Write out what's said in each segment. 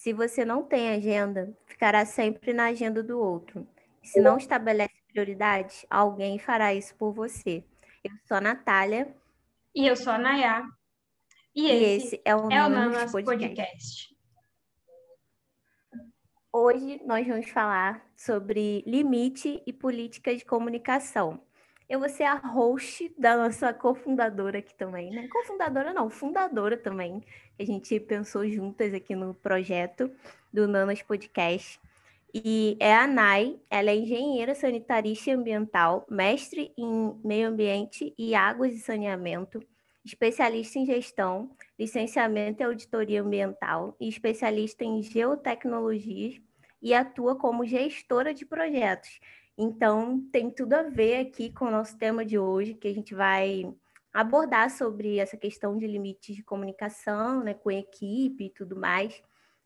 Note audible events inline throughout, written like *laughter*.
Se você não tem agenda, ficará sempre na agenda do outro. Se não estabelece prioridades, alguém fará isso por você. Eu sou a Natália. E eu sou a Nayá. E, e esse, esse, é o, é Nanas podcast. podcast. Hoje nós vamos falar sobre limite e política de comunicação. Eu vou ser a host da nossa cofundadora aqui também, né? Cofundadora não, fundadora também. A gente pensou juntas aqui no projeto do Nanas Podcast. E é a Nai, ela é engenheira sanitarista e ambiental, mestre em meio ambiente e águas e saneamento, especialista em gestão, licenciamento em auditoria ambiental e especialista em geotecnologias e atua como gestora de projetos então, tem tudo a ver aqui com o nosso tema de hoje, que a gente vai abordar sobre essa questão de limites de comunicação, né, com equipe e tudo mais.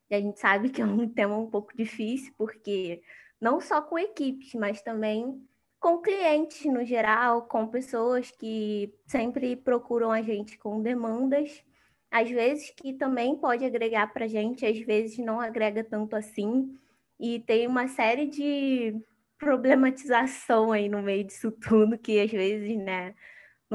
E a gente sabe que é um *laughs* tema um pouco difícil, porque não só com equipes, mas também com clientes no geral, com pessoas que sempre procuram a gente com demandas, às vezes que também pode agregar para a gente, às vezes não agrega tanto assim. E tem uma série de problematização aí no meio disso tudo, que às vezes, né,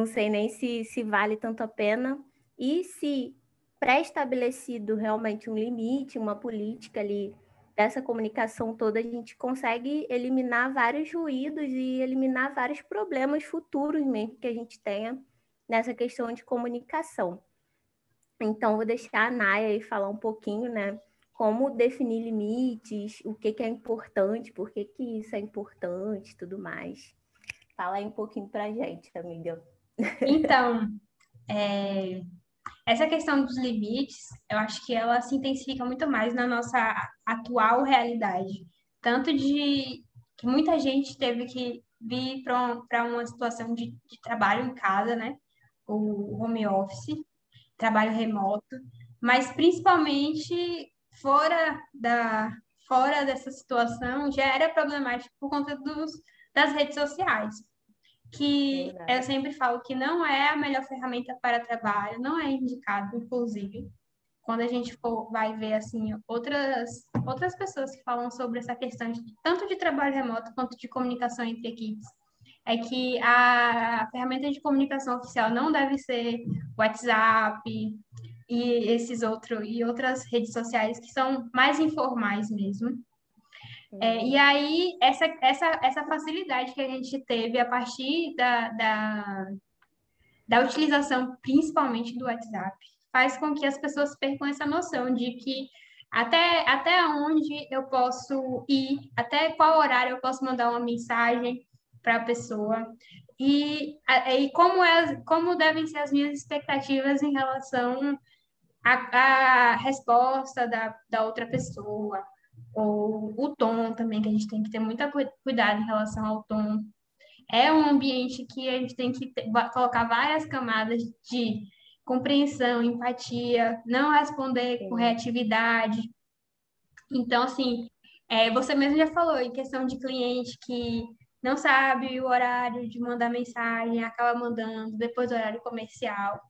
não sei nem se, se vale tanto a pena. E se pré-estabelecido realmente um limite, uma política ali dessa comunicação toda, a gente consegue eliminar vários ruídos e eliminar vários problemas futuros mesmo que a gente tenha nessa questão de comunicação. Então, vou deixar a Naya aí falar um pouquinho, né, como definir limites, o que, que é importante, por que, que isso é importante tudo mais. Fala aí um pouquinho para a gente, amiga. Então, é, essa questão dos limites, eu acho que ela se intensifica muito mais na nossa atual realidade. Tanto de que muita gente teve que vir para uma situação de, de trabalho em casa, né? O home office, trabalho remoto, mas principalmente fora da fora dessa situação já era problemático por conta dos, das redes sociais, que é eu sempre falo que não é a melhor ferramenta para trabalho, não é indicado, inclusive, quando a gente for, vai ver assim outras outras pessoas que falam sobre essa questão de, tanto de trabalho remoto quanto de comunicação entre equipes é que a ferramenta de comunicação oficial não deve ser WhatsApp, e esses outros e outras redes sociais que são mais informais mesmo. É, e aí, essa, essa, essa facilidade que a gente teve a partir da, da, da utilização, principalmente do WhatsApp, faz com que as pessoas percam essa noção de que até, até onde eu posso ir, até qual horário eu posso mandar uma mensagem para a pessoa, e, e como, é, como devem ser as minhas expectativas em relação a, a resposta da, da outra pessoa, ou o tom também, que a gente tem que ter muita cuidado em relação ao tom. É um ambiente que a gente tem que ter, colocar várias camadas de compreensão, empatia, não responder com reatividade. Então, assim, é, você mesmo já falou em questão de cliente que não sabe o horário de mandar mensagem, acaba mandando depois do horário comercial.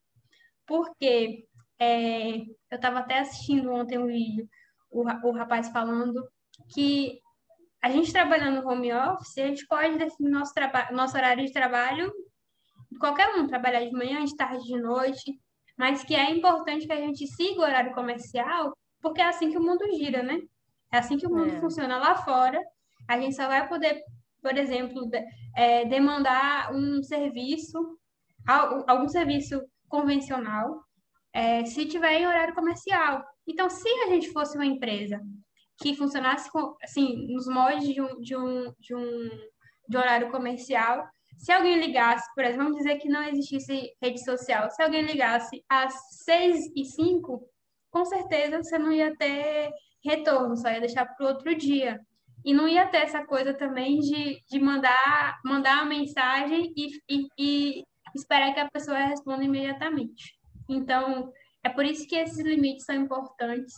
Por quê? É, eu estava até assistindo ontem um vídeo, o, o rapaz falando que a gente trabalhando no home office, a gente pode definir nosso, nosso horário de trabalho, qualquer um, trabalhar de manhã, de tarde, de noite, mas que é importante que a gente siga o horário comercial, porque é assim que o mundo gira, né? É assim que o mundo é. funciona lá fora. A gente só vai poder, por exemplo, de, é, demandar um serviço, algum serviço convencional, é, se tiver em horário comercial. Então, se a gente fosse uma empresa que funcionasse com, assim, nos moldes de um, de um, de um, de horário comercial, se alguém ligasse, por exemplo, vamos dizer que não existisse rede social, se alguém ligasse às seis e cinco, com certeza você não ia ter retorno, só ia deixar para o outro dia. E não ia ter essa coisa também de, de mandar, mandar uma mensagem e, e, e esperar que a pessoa responda imediatamente. Então, é por isso que esses limites são importantes,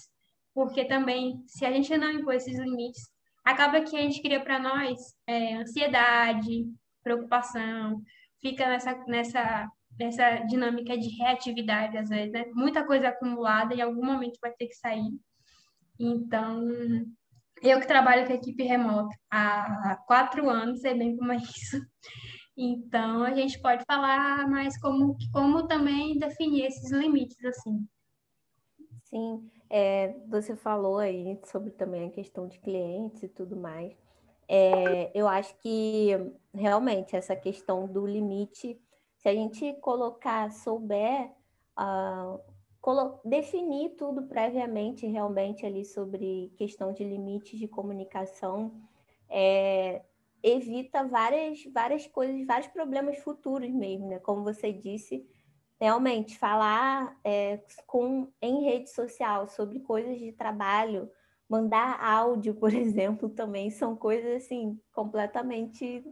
porque também, se a gente não impor esses limites, acaba que a gente cria para nós é, ansiedade, preocupação, fica nessa, nessa, nessa dinâmica de reatividade, às vezes, né? Muita coisa acumulada, em algum momento vai ter que sair. Então, eu que trabalho com a equipe remota há quatro anos, sei bem como é isso. Então, a gente pode falar mais como, como também definir esses limites, assim. Sim, é, você falou aí sobre também a questão de clientes e tudo mais. É, eu acho que realmente essa questão do limite, se a gente colocar, souber uh, definir tudo previamente, realmente, ali sobre questão de limites de comunicação, é, evita várias, várias coisas, vários problemas futuros mesmo, né? Como você disse, realmente falar é, com, em rede social sobre coisas de trabalho, mandar áudio, *laughs* por exemplo, também são coisas assim completamente,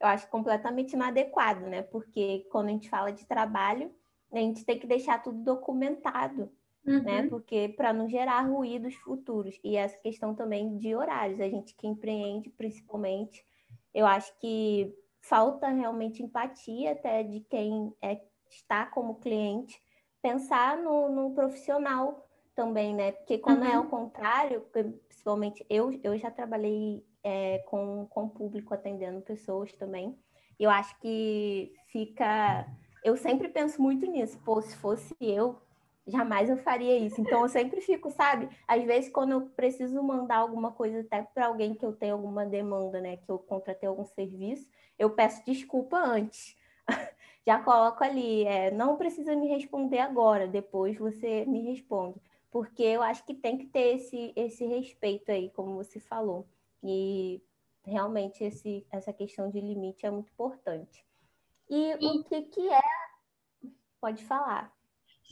eu acho completamente inadequado, né? Porque quando a gente fala de trabalho, a gente tem que deixar tudo documentado, né? uhum. né? Porque para não gerar ruídos futuros. E essa questão também de horários, a gente que empreende principalmente, eu acho que falta realmente empatia até de quem é, está como cliente, pensar no, no profissional também, né? Porque quando uhum. é ao contrário, principalmente eu, eu já trabalhei é, com, com público atendendo pessoas também, eu acho que fica eu sempre penso muito nisso. Pô, se fosse eu, jamais eu faria isso. Então eu sempre fico, sabe? Às vezes quando eu preciso mandar alguma coisa até para alguém que eu tenho alguma demanda, né, que eu contratei algum serviço, eu peço desculpa antes. *laughs* Já coloco ali, é, não precisa me responder agora, depois você me responde. Porque eu acho que tem que ter esse, esse respeito aí, como você falou. E realmente esse, essa questão de limite é muito importante. E, e... o que, que é? Pode falar.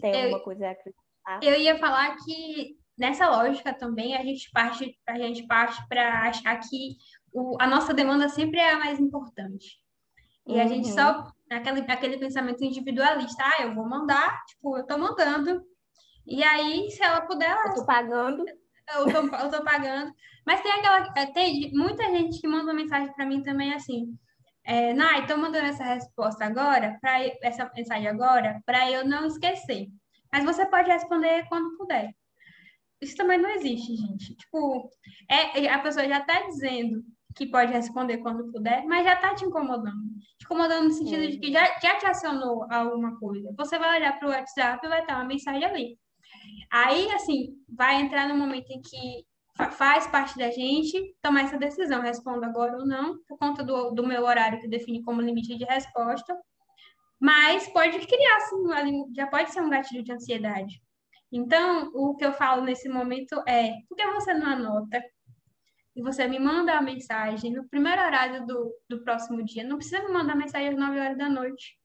Tem eu, alguma coisa a acrescentar? Eu ia falar que nessa lógica também a gente parte, a gente parte para achar que o, a nossa demanda sempre é a mais importante. E uhum. a gente só uhum. aquele, aquele pensamento individualista, ah, eu vou mandar, tipo, eu tô mandando. E aí, se ela puder, ela... eu tô pagando. Eu tô, eu tô pagando. Mas tem aquela. Tem muita gente que manda mensagem para mim também assim. É, Nai, estou mandando essa resposta agora, pra, essa mensagem agora, para eu não esquecer. Mas você pode responder quando puder. Isso também não existe, gente. Tipo, é, a pessoa já está dizendo que pode responder quando puder, mas já está te incomodando. Te incomodando no sentido de que já, já te acionou alguma coisa. Você vai olhar para o WhatsApp e vai estar uma mensagem ali. Aí, assim, vai entrar no momento em que faz parte da gente tomar essa decisão, respondo agora ou não, por conta do, do meu horário que define como limite de resposta, mas pode criar, assim, já pode ser um gatilho de ansiedade. Então, o que eu falo nesse momento é, por que você não anota? E você me manda a mensagem no primeiro horário do, do próximo dia. Não precisa me mandar mensagem às 9 horas da noite.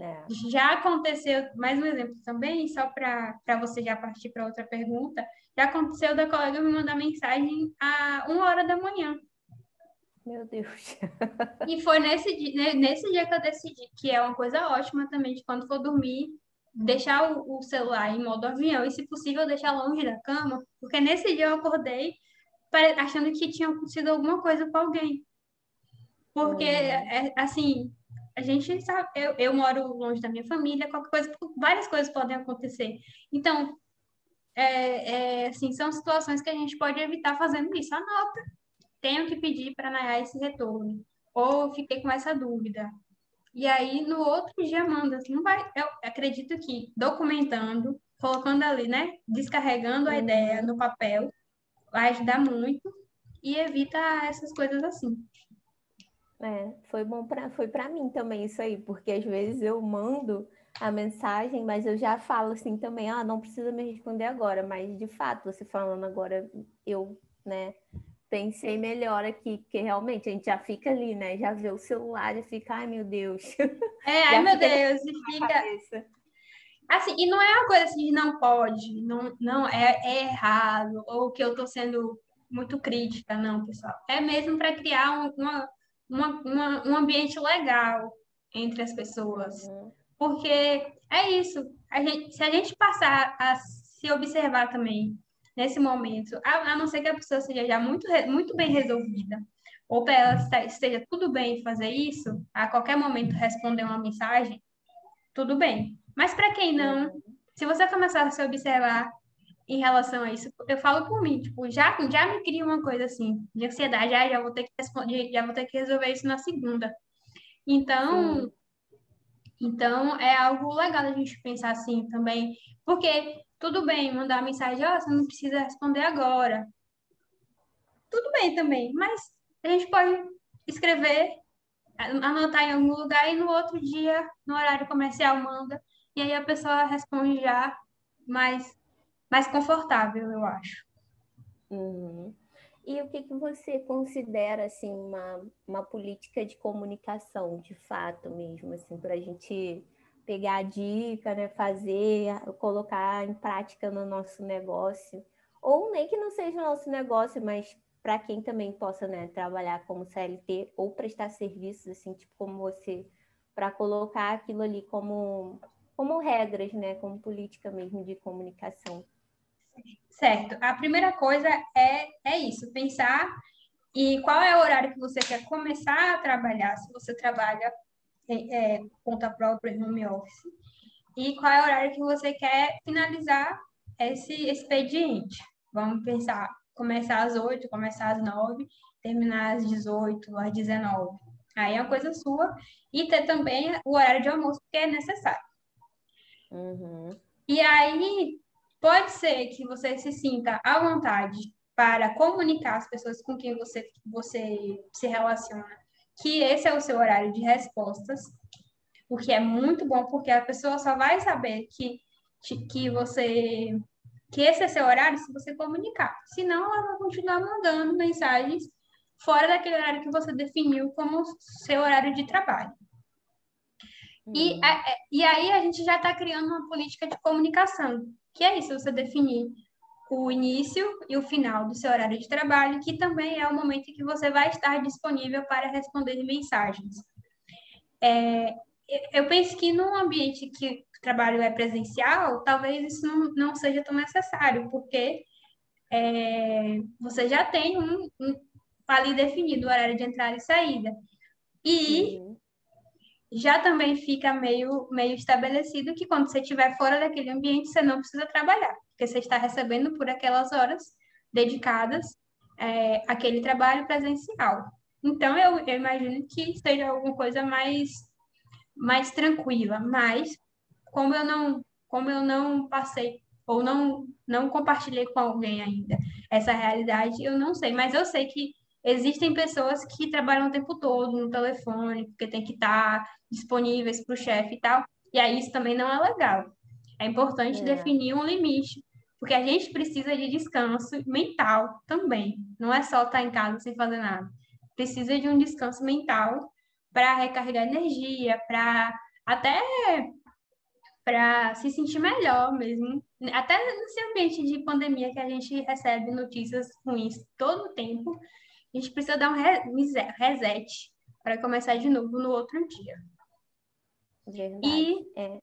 É. Já aconteceu, mais um exemplo também, só para você já partir para outra pergunta, já aconteceu da colega me mandar mensagem a uma hora da manhã. Meu Deus. E foi nesse dia, nesse dia que eu decidi, que é uma coisa ótima também, de quando for dormir, deixar o, o celular em modo avião e, se possível, deixar longe da cama, porque nesse dia eu acordei achando que tinha acontecido alguma coisa com alguém. Porque, é, assim, a gente sabe, eu, eu moro longe da minha família, qualquer coisa, várias coisas podem acontecer. Então, é, é, assim, são situações que a gente pode evitar fazendo isso. Anota. Tenho que pedir para Nayá esse retorno. Ou fiquei com essa dúvida. E aí, no outro dia, manda. Não vai, eu acredito que documentando, colocando ali, né? Descarregando a ideia no papel, vai ajudar muito e evita essas coisas assim. É, foi bom para foi para mim também isso aí, porque às vezes eu mando a mensagem, mas eu já falo assim também, ah, não precisa me responder agora, mas de fato, você falando agora, eu, né, pensei melhor aqui, porque realmente a gente já fica ali, né, já vê o celular e fica, ai meu Deus. É, *laughs* ai meu Deus, e fica... Assim, e não é uma coisa assim de não pode, não, não é, é errado, ou que eu tô sendo muito crítica, não, pessoal. É mesmo para criar um, uma uma, uma, um ambiente legal entre as pessoas. Uhum. Porque é isso. A gente, se a gente passar a se observar também nesse momento, a, a não ser que a pessoa seja já muito, muito bem resolvida, ou para ela esteja tudo bem fazer isso, a qualquer momento responder uma mensagem, tudo bem. Mas para quem não, uhum. se você começar a se observar, em relação a isso. Eu falo por mim, tipo, já, já me cria uma coisa assim, de ansiedade, ah, já vou ter que responder, já vou ter que resolver isso na segunda. Então, Sim. então é algo legal a gente pensar assim também, porque tudo bem mandar mensagem, ó, oh, você não precisa responder agora. Tudo bem também, mas a gente pode escrever, anotar em algum lugar e no outro dia, no horário comercial, manda. E aí a pessoa responde já mais mais confortável, eu acho. Uhum. E o que, que você considera assim uma, uma política de comunicação, de fato mesmo, assim, para a gente pegar a dica, né, fazer, colocar em prática no nosso negócio, ou nem que não seja o nosso negócio, mas para quem também possa, né, trabalhar como CLT ou prestar serviços, assim, tipo como você, para colocar aquilo ali como como regras, né, como política mesmo de comunicação. Certo. A primeira coisa é, é isso, pensar e qual é o horário que você quer começar a trabalhar, se você trabalha é, é, conta própria home office, e qual é o horário que você quer finalizar esse expediente. Vamos pensar, começar às 8, começar às 9, terminar às 18, às 19. Aí é uma coisa sua. E ter também o horário de almoço, que é necessário. Uhum. E aí, Pode ser que você se sinta à vontade para comunicar às pessoas com quem você, você se relaciona que esse é o seu horário de respostas, o que é muito bom, porque a pessoa só vai saber que, que você que esse é seu horário se você comunicar. Senão, ela vai continuar mandando mensagens fora daquele horário que você definiu como seu horário de trabalho. E, uhum. a, e aí a gente já está criando uma política de comunicação, que é isso, você definir o início e o final do seu horário de trabalho, que também é o momento em que você vai estar disponível para responder mensagens. É, eu penso que num ambiente que o trabalho é presencial, talvez isso não, não seja tão necessário, porque é, você já tem um, um, ali definido o horário de entrada e saída. E uhum já também fica meio, meio estabelecido que quando você estiver fora daquele ambiente, você não precisa trabalhar, porque você está recebendo por aquelas horas dedicadas é, àquele trabalho presencial. Então, eu, eu imagino que seja alguma coisa mais, mais tranquila, mas como eu não, como eu não passei ou não, não compartilhei com alguém ainda essa realidade, eu não sei, mas eu sei que existem pessoas que trabalham o tempo todo no telefone, porque tem que estar disponíveis para o chefe e tal. E aí isso também não é legal. É importante é. definir um limite, porque a gente precisa de descanso mental também. Não é só estar em casa sem fazer nada. Precisa de um descanso mental para recarregar energia, para até para se sentir melhor mesmo. Até nesse ambiente de pandemia que a gente recebe notícias ruins todo o tempo, a gente precisa dar um reset para começar de novo no outro dia. Verdade. E, é.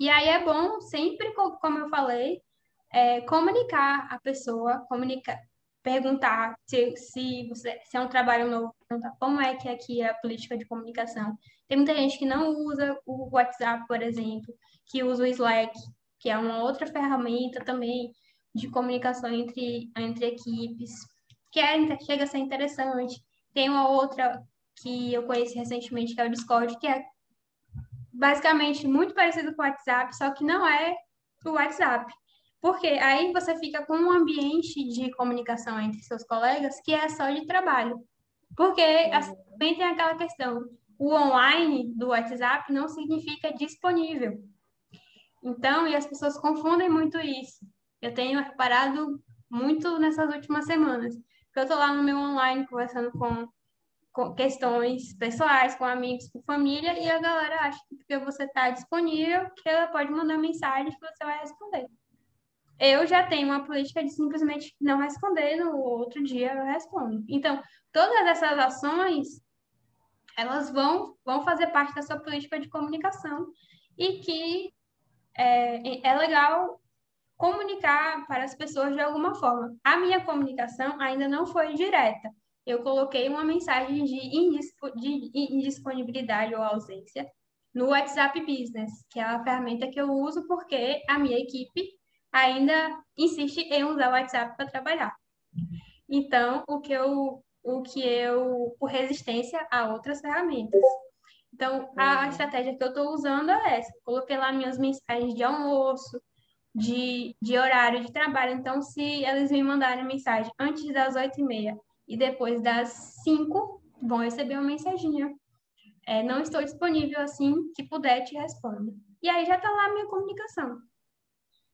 e aí é bom sempre, como eu falei, é, comunicar a pessoa, comunicar, perguntar se, se, você, se é um trabalho novo, perguntar como é que aqui é a política de comunicação. Tem muita gente que não usa o WhatsApp, por exemplo, que usa o Slack, que é uma outra ferramenta também de comunicação entre, entre equipes, que é, chega a ser interessante. Tem uma outra que eu conheci recentemente, que é o Discord, que é basicamente muito parecido com o WhatsApp, só que não é o WhatsApp. Porque aí você fica com um ambiente de comunicação entre seus colegas que é só de trabalho. Porque uhum. também tem aquela questão, o online do WhatsApp não significa disponível. Então, e as pessoas confundem muito isso. Eu tenho reparado muito nessas últimas semanas. Eu estou lá no meu online conversando com com questões pessoais, com amigos, com família, e a galera acha que porque você está disponível, que ela pode mandar mensagem que você vai responder. Eu já tenho uma política de simplesmente não responder, no outro dia eu respondo. Então, todas essas ações, elas vão, vão fazer parte da sua política de comunicação e que é, é legal comunicar para as pessoas de alguma forma. A minha comunicação ainda não foi direta, eu coloquei uma mensagem de, indisp de indisponibilidade ou ausência no WhatsApp Business, que é a ferramenta que eu uso porque a minha equipe ainda insiste em usar o WhatsApp para trabalhar. Então, o que eu, o que eu, por resistência a outras ferramentas. Então, a uhum. estratégia que eu estou usando é essa. Coloquei lá minhas mensagens de almoço, de, de horário de trabalho. Então, se eles me mandarem mensagem antes das oito e meia e depois das cinco, vão receber uma mensaginha. É, não estou disponível assim que puder te respondo. E aí já está lá a minha comunicação.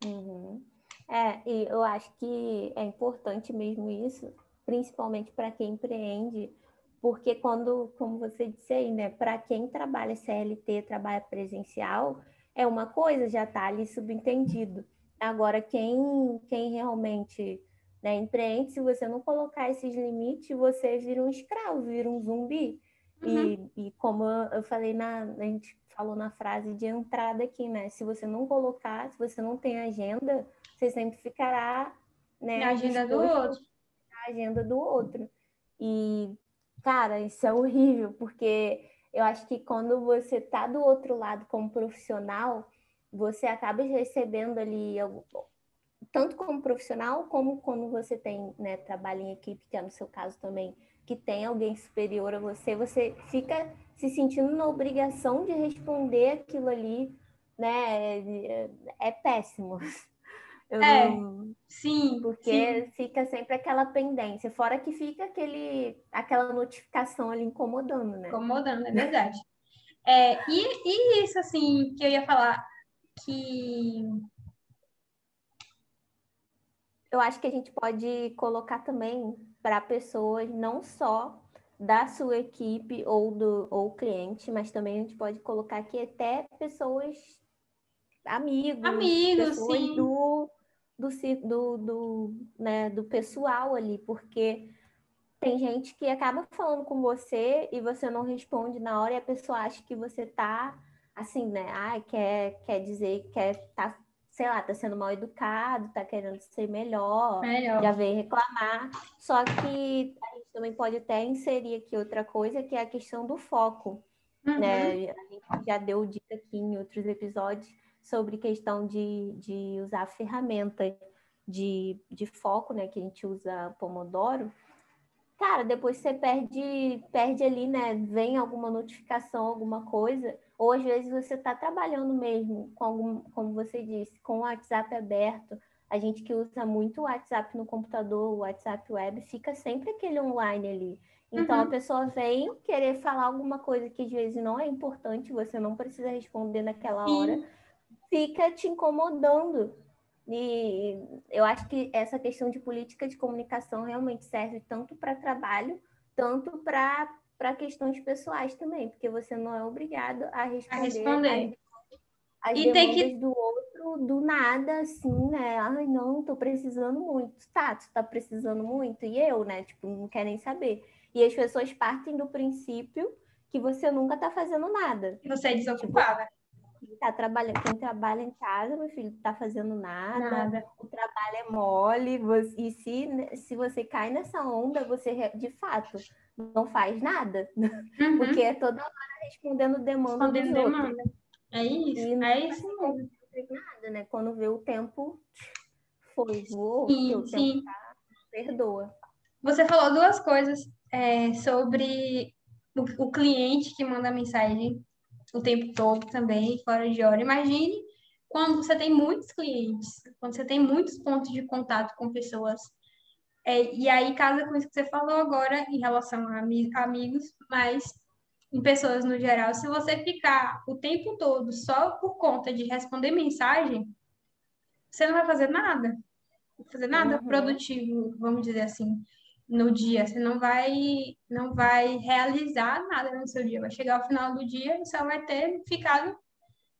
Uhum. É, e eu acho que é importante mesmo isso, principalmente para quem empreende, porque quando, como você disse aí, né, para quem trabalha CLT, trabalha presencial, é uma coisa, já está ali subentendido. Agora, quem, quem realmente né, empreende, se você não colocar esses limites, você vira um escravo, vira um zumbi. Uhum. E, e como eu falei na. A gente falou na frase de entrada aqui, né? Se você não colocar, se você não tem agenda, você sempre ficará né, na agenda do outro. Na agenda do outro. E, cara, isso é horrível, porque eu acho que quando você tá do outro lado como profissional, você acaba recebendo ali, tanto como profissional, como quando você tem, né, trabalho em equipe, que é no seu caso também, que tem alguém superior a você, você fica se sentindo na obrigação de responder aquilo ali, né? É, é péssimo. *laughs* Eu é, não... sim. Porque sim. fica sempre aquela pendência, fora que fica aquele, aquela notificação ali incomodando, né? Incomodando, é verdade. é, e, e isso, assim, que eu ia falar, que eu acho que a gente pode colocar também para pessoas não só da sua equipe ou do ou cliente, mas também a gente pode colocar aqui até pessoas amigos, amigos pessoas sim. do do, do, do, né, do pessoal ali, porque tem gente que acaba falando com você e você não responde na hora e a pessoa acha que você tá assim, né? Ai, quer, quer dizer, quer tá sei lá, tá sendo mal educado, tá querendo ser melhor, melhor. já vem reclamar. Só que a gente também pode até inserir aqui outra coisa, que é a questão do foco. Uhum. Né? A gente já deu dica aqui em outros episódios sobre questão de, de usar ferramenta de, de foco, né? Que a gente usa Pomodoro. Cara, depois você perde, perde ali, né? Vem alguma notificação, alguma coisa ou às vezes você está trabalhando mesmo, com algum, como você disse, com o WhatsApp aberto. A gente que usa muito o WhatsApp no computador, o WhatsApp web, fica sempre aquele online ali. Então uhum. a pessoa vem querer falar alguma coisa que às vezes não é importante, você não precisa responder naquela Sim. hora, fica te incomodando. E eu acho que essa questão de política de comunicação realmente serve tanto para trabalho, tanto para questões pessoais também, porque você não é obrigado a responder, a responder. As, as e tem que do outro do nada, assim, né? Ai, não, tô precisando muito. Tá, tu tá precisando muito, e eu, né? Tipo, não quer nem saber. E as pessoas partem do princípio que você nunca tá fazendo nada. E você é desocupada. Tipo, tá trabalhando, quem trabalha em casa, meu filho, tá fazendo nada, nada. o trabalho é mole, você, e se, se você cai nessa onda, você de fato não faz nada, *laughs* uhum. porque é toda hora respondendo demanda respondendo dos demanda. outros. É isso, e é isso mesmo. Nada, né? Quando vê o tempo foi, voou, sim, o sim. tempo tá, perdoa. Você falou duas coisas é, sobre o, o cliente que manda mensagem o tempo todo também, fora de hora. Imagine quando você tem muitos clientes, quando você tem muitos pontos de contato com pessoas. É, e aí casa com isso que você falou agora em relação a amigos, mas em pessoas no geral. Se você ficar o tempo todo só por conta de responder mensagem, você não vai fazer nada. Não vai fazer nada uhum. produtivo, vamos dizer assim no dia, você não vai não vai realizar nada no seu dia. Vai chegar ao final do dia e você vai ter ficado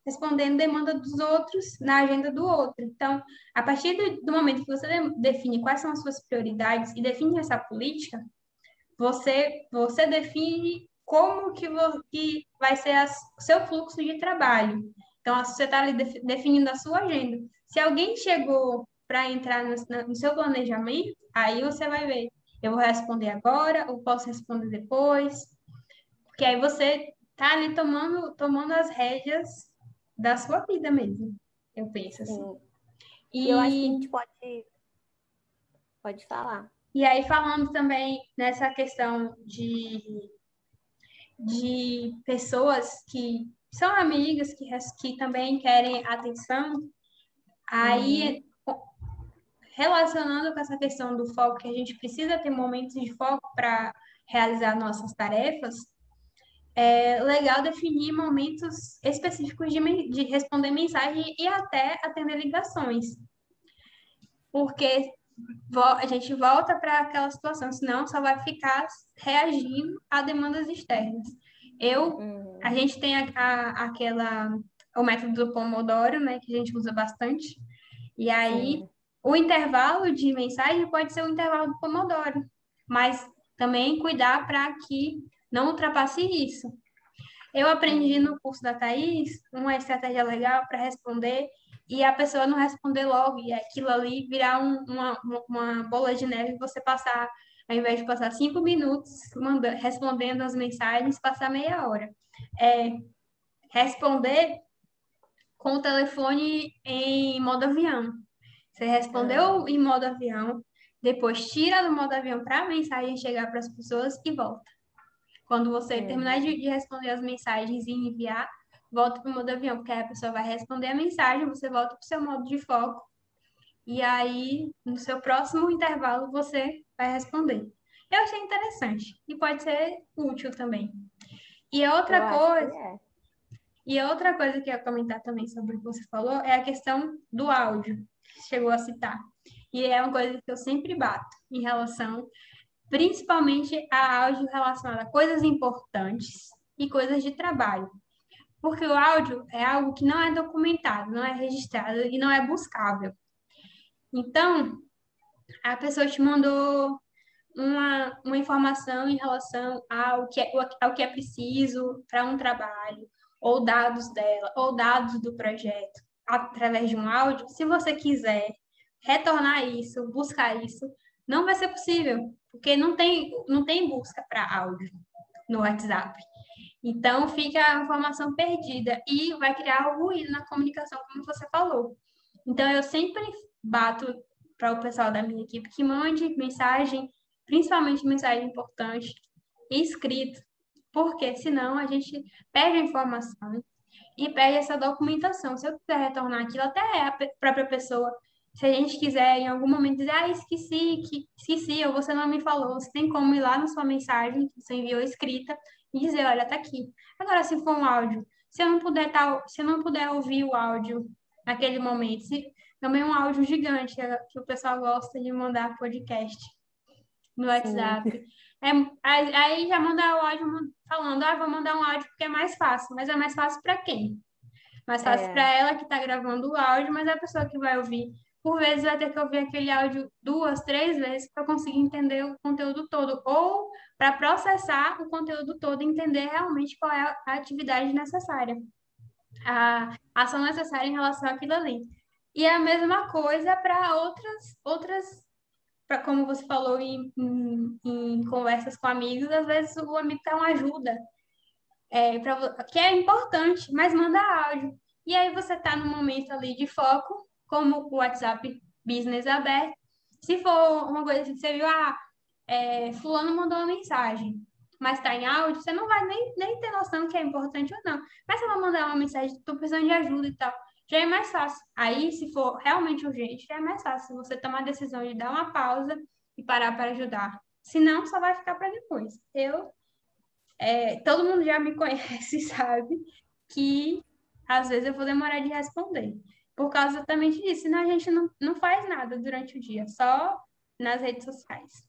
respondendo demanda dos outros na agenda do outro. Então, a partir do, momento que você define quais são as suas prioridades e define essa política, você você define como que, que vai ser o seu fluxo de trabalho. Então, você está ali definindo a sua agenda. Se alguém chegou para entrar no, no seu planejamento, aí você vai ver eu vou responder agora ou posso responder depois? Porque aí você tá ali tomando, tomando as rédeas da sua vida mesmo. Eu penso assim. Sim. E eu acho que a gente pode. Pode falar. E aí, falando também nessa questão de, de pessoas que são amigas, que, que também querem atenção, aí uhum. Relacionando com essa questão do foco, que a gente precisa ter momentos de foco para realizar nossas tarefas, é legal definir momentos específicos de, de responder mensagem e até atender ligações. Porque a gente volta para aquela situação, senão só vai ficar reagindo a demandas externas. Eu, uhum. a gente tem a, a, aquela, o método do Pomodoro, né, que a gente usa bastante, e aí uhum. O intervalo de mensagem pode ser o intervalo do Pomodoro, mas também cuidar para que não ultrapasse isso. Eu aprendi no curso da Thaís uma estratégia legal para responder e a pessoa não responder logo, e aquilo ali virar um, uma, uma bola de neve você passar, ao invés de passar cinco minutos mandando, respondendo as mensagens, passar meia hora. É, responder com o telefone em modo avião. Você respondeu ah. em modo avião, depois tira do modo avião para a mensagem chegar para as pessoas e volta. Quando você é. terminar de, de responder as mensagens e enviar, volta para o modo avião, porque aí a pessoa vai responder a mensagem, você volta para o seu modo de foco, e aí, no seu próximo intervalo, você vai responder. Eu achei interessante e pode ser útil também. E outra eu coisa. É. E outra coisa que eu ia comentar também sobre o que você falou é a questão do áudio, chegou a citar. E é uma coisa que eu sempre bato em relação, principalmente a áudio relacionado a coisas importantes e coisas de trabalho. Porque o áudio é algo que não é documentado, não é registrado e não é buscável. Então, a pessoa te mandou uma, uma informação em relação ao que é, ao que é preciso para um trabalho, ou dados dela, ou dados do projeto, através de um áudio. Se você quiser retornar isso, buscar isso, não vai ser possível, porque não tem, não tem busca para áudio no WhatsApp. Então, fica a informação perdida e vai criar ruído na comunicação, como você falou. Então, eu sempre bato para o pessoal da minha equipe que mande mensagem, principalmente mensagem importante, escrito, porque senão a gente perde a informação e perde essa documentação. Se eu quiser retornar aquilo, até a própria pessoa, se a gente quiser em algum momento dizer, ah, esqueci, que, esqueci, ou você não me falou, você tem como ir lá na sua mensagem que você enviou escrita e dizer, olha, tá aqui. Agora, se for um áudio, se eu não puder tá, se eu não puder ouvir o áudio naquele momento, se, também um áudio gigante é, que o pessoal gosta de mandar podcast no WhatsApp. *laughs* É, aí já manda o áudio falando, ah, vou mandar um áudio porque é mais fácil, mas é mais fácil para quem? Mais fácil é. para ela que está gravando o áudio, mas é a pessoa que vai ouvir por vezes vai ter que ouvir aquele áudio duas, três vezes para conseguir entender o conteúdo todo, ou para processar o conteúdo todo e entender realmente qual é a atividade necessária, a ação necessária em relação àquilo ali. E é a mesma coisa para outras, outras para como você falou em, em, em, conversas com amigos, às vezes o amigo quer uma ajuda, é, pra, que é importante, mas manda áudio. E aí você está no momento ali de foco, como o WhatsApp Business aberto. Se for uma coisa assim você viu, ah, é, fulano mandou uma mensagem, mas está em áudio, você não vai nem, nem ter noção que é importante ou não. Mas você vai mandar uma mensagem, estou precisando de ajuda e tal, já é mais fácil. Aí, se for realmente urgente, já é mais fácil você tomar a decisão de dar uma pausa e parar para ajudar. Senão, só vai ficar para depois. Eu, é, todo mundo já me *laughs* conhece, sabe, que às vezes eu vou demorar de responder por causa exatamente disso. Senão a gente não, não faz nada durante o dia, só nas redes sociais.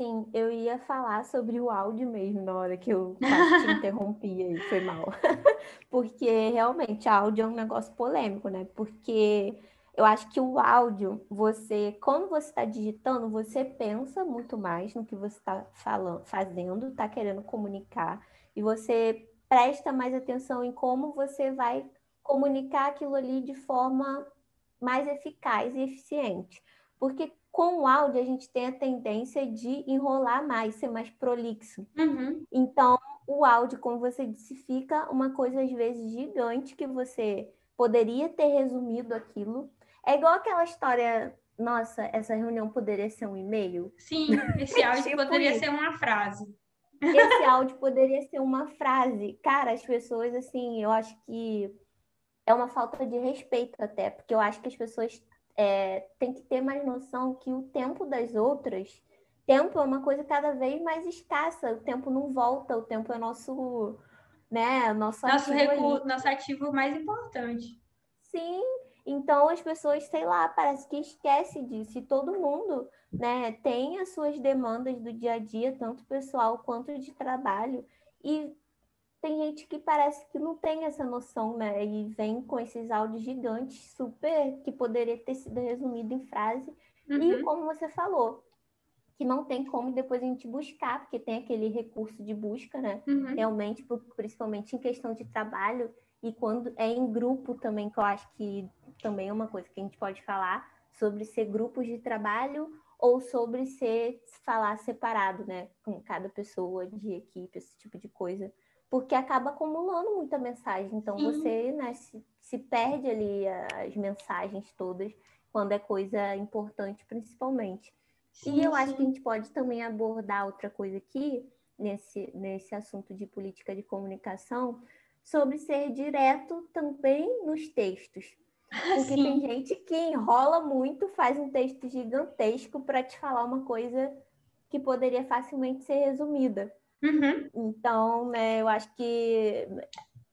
Sim, eu ia falar sobre o áudio mesmo na hora que eu te *laughs* interrompi aí, foi mal. *laughs* Porque realmente áudio é um negócio polêmico, né? Porque eu acho que o áudio, você, quando você está digitando, você pensa muito mais no que você está falando, fazendo, está querendo comunicar, e você presta mais atenção em como você vai comunicar aquilo ali de forma mais eficaz e eficiente. Porque com o áudio a gente tem a tendência de enrolar mais, ser mais prolixo. Uhum. Então, o áudio, como você disse, fica uma coisa às vezes gigante que você poderia ter resumido aquilo. É igual aquela história, nossa, essa reunião poderia ser um e-mail? Sim, *laughs* esse áudio tipo poderia isso. ser uma frase. Esse *laughs* áudio poderia ser uma frase. Cara, as pessoas, assim, eu acho que é uma falta de respeito até, porque eu acho que as pessoas é, têm que ter mais noção que o tempo das outras, tempo é uma coisa cada vez mais escassa, o tempo não volta, o tempo é nosso, né, nosso, nosso ativo, recurso, nosso ativo mais importante. Sim, então as pessoas, sei lá, parece que esquece disso. E todo mundo, né, tem as suas demandas do dia a dia, tanto pessoal quanto de trabalho. E tem gente que parece que não tem essa noção, né? E vem com esses áudios gigantes, super, que poderia ter sido resumido em frase. Uhum. E como você falou, que não tem como depois a gente buscar, porque tem aquele recurso de busca, né? Uhum. Realmente, principalmente em questão de trabalho, e quando é em grupo também, que eu acho que também é uma coisa que a gente pode falar sobre ser grupos de trabalho ou sobre ser falar separado, né? Com cada pessoa de equipe, esse tipo de coisa porque acaba acumulando muita mensagem. Então Sim. você né, se, se, perde ali as mensagens todas quando é coisa importante, principalmente. Sim, e eu acho que a gente pode também abordar outra coisa aqui, nesse, nesse assunto de política de comunicação, sobre ser direto também nos textos. *laughs* Porque sim. tem gente que enrola muito, faz um texto gigantesco para te falar uma coisa que poderia facilmente ser resumida. Uhum. Então, né, eu acho que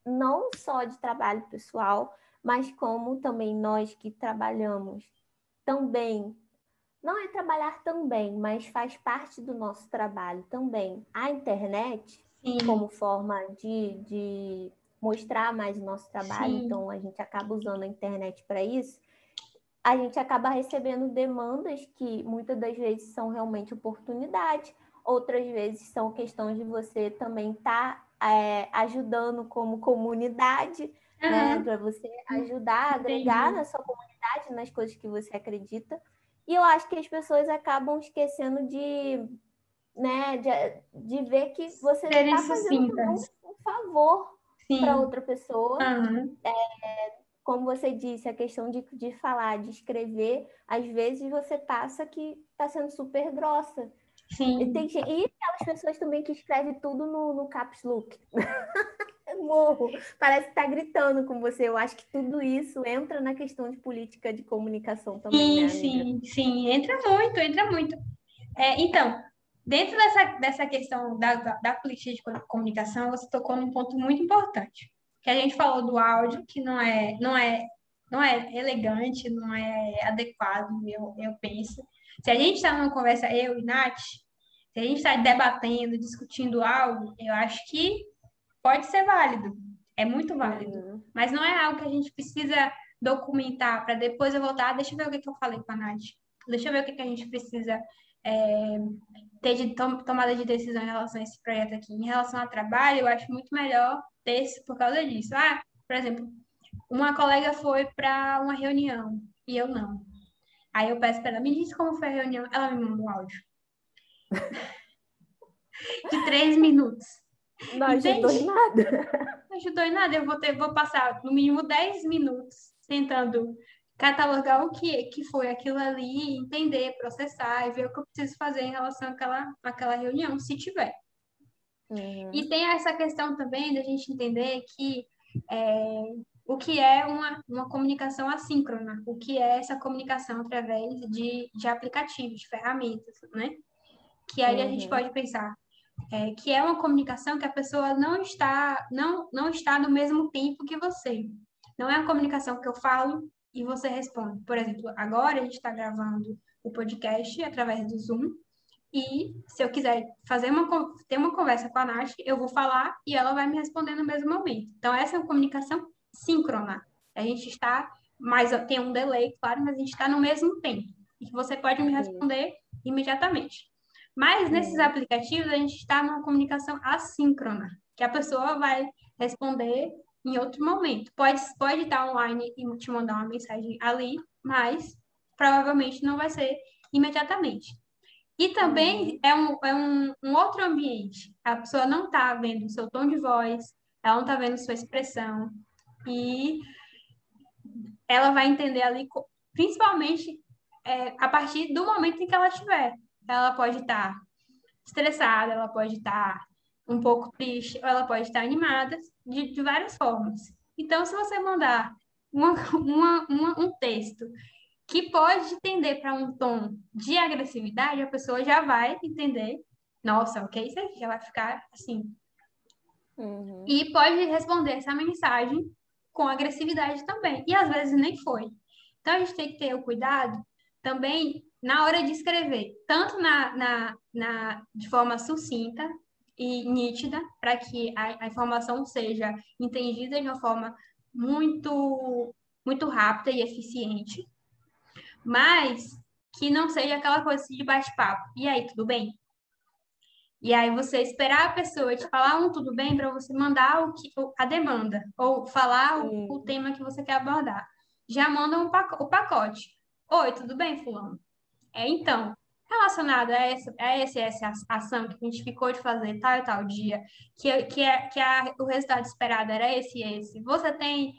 não só de trabalho pessoal, mas como também nós que trabalhamos também, não é trabalhar também, mas faz parte do nosso trabalho também. A internet, Sim. como forma de, de mostrar mais o nosso trabalho, Sim. então a gente acaba usando a internet para isso. A gente acaba recebendo demandas que muitas das vezes são realmente oportunidades outras vezes são questões de você também estar tá, é, ajudando como comunidade, uhum. né? Para você ajudar, agregar Entendi. na sua comunidade, nas coisas que você acredita. E eu acho que as pessoas acabam esquecendo de, né, de, de ver que você está fazendo um, um, favor para outra pessoa. Uhum. É, como você disse, a questão de, de falar, de escrever, às vezes você passa que está sendo super grossa. Sim. E, tem, e aquelas pessoas também que escrevem tudo no, no caps look. *laughs* Morro. Parece que tá gritando com você. Eu acho que tudo isso entra na questão de política de comunicação também, sim, né, Sim, sim, entra muito, entra muito. É, então, dentro dessa, dessa questão da, da, da, política de comunicação, você tocou num ponto muito importante. Que a gente falou do áudio, que não é, não é, não é elegante, não é adequado, eu, eu penso. Se a gente está numa conversa, eu e Nath, se a gente está debatendo, discutindo algo, eu acho que pode ser válido, é muito válido, uhum. mas não é algo que a gente precisa documentar para depois eu voltar, ah, deixa eu ver o que, que eu falei com a Nath, deixa eu ver o que, que a gente precisa é, ter de tom, tomada de decisão em relação a esse projeto aqui. Em relação ao trabalho, eu acho muito melhor ter por causa disso. Ah, por exemplo, uma colega foi para uma reunião e eu não. Aí eu peço para ela, me diz como foi a reunião. Ela me manda um áudio. *laughs* De três minutos. Não ajudou em nada. Não ajudou em nada. Eu vou, ter, vou passar no mínimo dez minutos tentando catalogar o que, que foi aquilo ali, entender, processar e ver o que eu preciso fazer em relação àquela, àquela reunião, se tiver. Uhum. E tem essa questão também da gente entender que é, o que é uma, uma comunicação assíncrona, o que é essa comunicação através de, de aplicativos, de ferramentas, né? Que aí uhum. a gente uhum. pode pensar é, que é uma comunicação que a pessoa não está, não, não está no mesmo tempo que você. Não é uma comunicação que eu falo e você responde. Por exemplo, agora a gente está gravando o podcast através do Zoom, e se eu quiser fazer uma, ter uma conversa com a Nath, eu vou falar e ela vai me responder no mesmo momento. Então, essa é uma comunicação síncrona. A gente está, mas tem um delay, claro, mas a gente está no mesmo tempo. E você pode me responder imediatamente. Mas nesses aplicativos, a gente está numa comunicação assíncrona, que a pessoa vai responder em outro momento. Pode, pode estar online e te mandar uma mensagem ali, mas provavelmente não vai ser imediatamente. E também uhum. é, um, é um, um outro ambiente. A pessoa não está vendo o seu tom de voz, ela não está vendo sua expressão, e ela vai entender ali principalmente é, a partir do momento em que ela estiver. Ela pode estar estressada, ela pode estar um pouco triste, ou ela pode estar animada, de, de várias formas. Então, se você mandar uma, uma, uma, um texto que pode tender para um tom de agressividade, a pessoa já vai entender, nossa, o que é isso aqui? Já vai ficar assim. Uhum. E pode responder essa mensagem com agressividade também. E às vezes nem foi. Então a gente tem que ter o cuidado também na hora de escrever, tanto na, na, na de forma sucinta e nítida, para que a, a informação seja entendida de uma forma muito, muito rápida e eficiente, mas que não seja aquela coisa de bate-papo. E aí, tudo bem? E aí você esperar a pessoa te falar um tudo bem para você mandar o que, a demanda ou falar o, o, tema que você quer abordar. Já manda um pacote, o pacote. Oi, tudo bem, fulano? É então, relacionado a essa, a essa, essa ação que a gente ficou de fazer tal e tal dia, que, que, é, que a, o resultado esperado era esse e esse. Você tem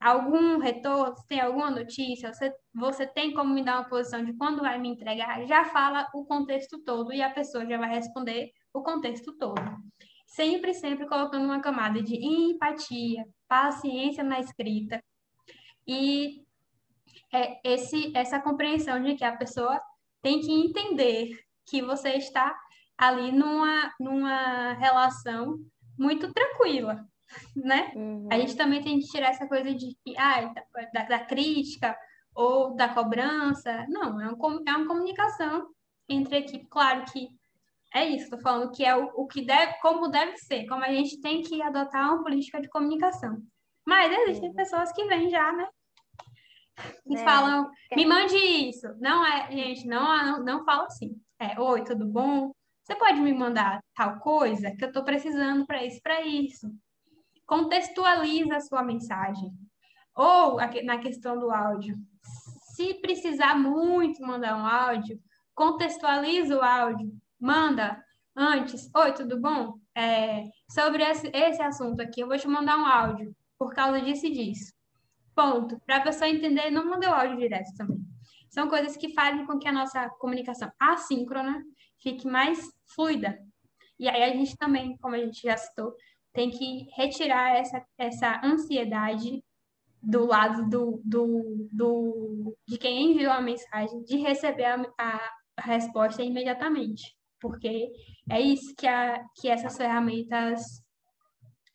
algum retorno, tem alguma notícia, você, você tem como me dar uma posição de quando vai me entregar, já fala o contexto todo e a pessoa já vai responder o contexto todo. Sempre, sempre colocando uma camada de empatia, paciência na escrita e é, esse, essa compreensão de que a pessoa tem que entender que você está ali numa, numa relação muito tranquila, né? Uhum. A gente também tem que tirar essa coisa de que, ah, da, da crítica ou da cobrança. Não, é, um, é uma comunicação entre equipe. Claro que é isso, estou falando que é o, o que deve, como deve ser, como a gente tem que adotar uma política de comunicação. Mas existem uhum. pessoas que vêm já, né? E é. falam, me mande isso. Não é, gente, não, não, não fala assim. É, oi, tudo bom? Você pode me mandar tal coisa que eu estou precisando para isso, para isso contextualiza a sua mensagem. Ou na questão do áudio, se precisar muito mandar um áudio, contextualiza o áudio, manda antes, oi, tudo bom? É, sobre esse, esse assunto aqui, eu vou te mandar um áudio por causa disso e disso. Ponto. Para a pessoa entender, não manda o áudio direto também. São coisas que fazem com que a nossa comunicação assíncrona fique mais fluida. E aí a gente também, como a gente já citou, tem que retirar essa, essa ansiedade do lado do, do, do, de quem enviou a mensagem, de receber a, a, resposta imediatamente. Porque é isso que, a, que essas ferramentas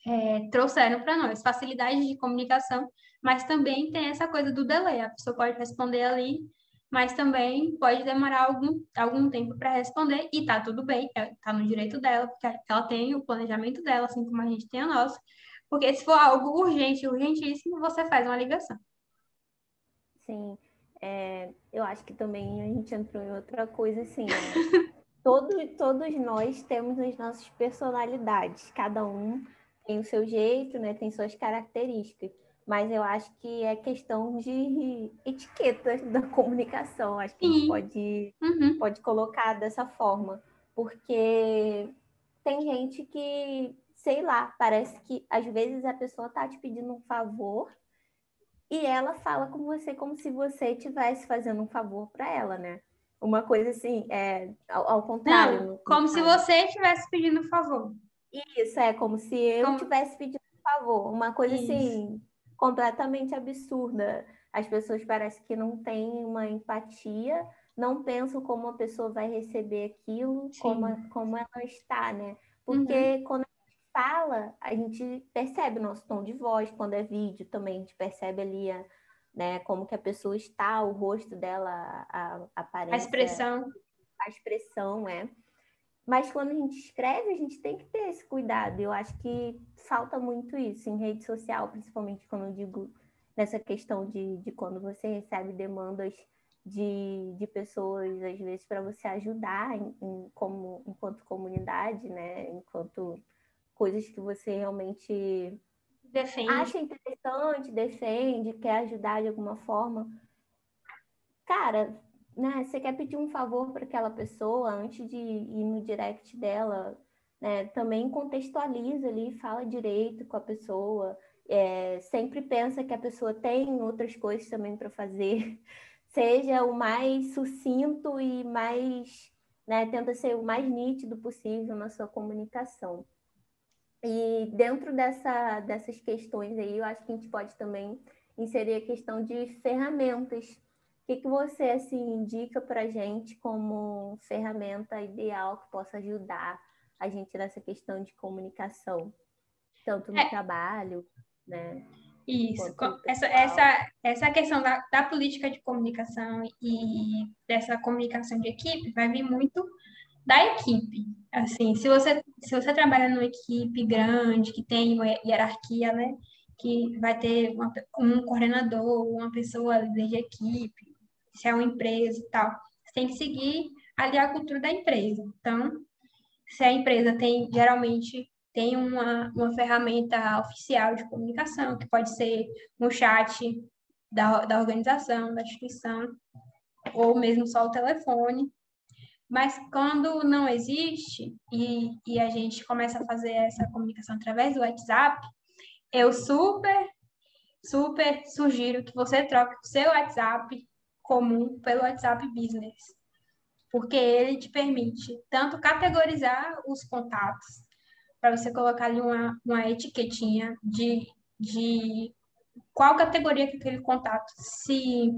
é, trouxeram para nós, facilidade de comunicação, mas também tem essa coisa do delay, a pessoa pode responder ali mas também pode demorar algum, algum tempo para responder e tá tudo bem, é, tá no direito dela, porque ela tem o planejamento dela, assim como a gente tem a nossa. Porque se for algo urgente, urgentíssimo, você faz uma ligação. Sim, é, eu acho que também a gente entrou em outra coisa assim, né? *laughs* todos, todos nós temos as nossas personalidades, cada um tem o seu jeito, né? Tem suas características mas eu acho que é questão de etiqueta *laughs* da comunicação. Acho que Sim. a gente pode, uhum. pode colocar dessa forma, porque tem gente que, sei lá, parece que às vezes a pessoa está te pedindo um favor e ela fala com você como se você estivesse fazendo um favor para ela, né? Uma coisa assim, é, ao, ao contrário. Não, como se você estivesse pedindo um favor. Isso, é como se eu estivesse como... pedindo um favor. Uma coisa Isso. assim, completamente absurda. As pessoas parecem que não têm uma empatia, não pensam como a pessoa vai receber aquilo, como, como ela está, né? Porque uhum. quando a gente fala, a gente percebe o nosso tom de voz, quando é vídeo também, a gente percebe ali a, né, como que a pessoa está, o rosto dela, a, a aparência. A expressão. A expressão, é. Mas quando a gente escreve, a gente tem que ter esse cuidado. Eu acho que falta muito isso em rede social, principalmente quando eu digo nessa questão de, de quando você recebe demandas de, de pessoas, às vezes, para você ajudar em, em, como, enquanto comunidade, né? Enquanto coisas que você realmente defende. acha interessante, defende, quer ajudar de alguma forma. Cara, né, você quer pedir um favor para aquela pessoa antes de ir no direct dela, né, também contextualiza ali, fala direito com a pessoa, é, sempre pensa que a pessoa tem outras coisas também para fazer, *laughs* seja o mais sucinto e mais, né, tenta ser o mais nítido possível na sua comunicação. E dentro dessa, dessas questões aí, eu acho que a gente pode também inserir a questão de ferramentas. O que, que você assim, indica para a gente como ferramenta ideal que possa ajudar a gente nessa questão de comunicação, tanto no é. trabalho, né? Isso, essa, essa, essa questão da, da política de comunicação e dessa comunicação de equipe vai vir muito da equipe. Assim, se você, se você trabalha numa equipe grande, que tem uma hierarquia, né? Que vai ter uma, um coordenador, uma pessoa líder de equipe, se é uma empresa e tal, você tem que seguir ali a cultura da empresa. Então, se a empresa tem, geralmente, tem uma, uma ferramenta oficial de comunicação, que pode ser um chat da, da organização, da instituição, ou mesmo só o telefone. Mas quando não existe e, e a gente começa a fazer essa comunicação através do WhatsApp, eu super, super sugiro que você troque o seu WhatsApp comum pelo WhatsApp Business, porque ele te permite tanto categorizar os contatos, para você colocar ali uma, uma etiquetinha de, de qual categoria que aquele contato se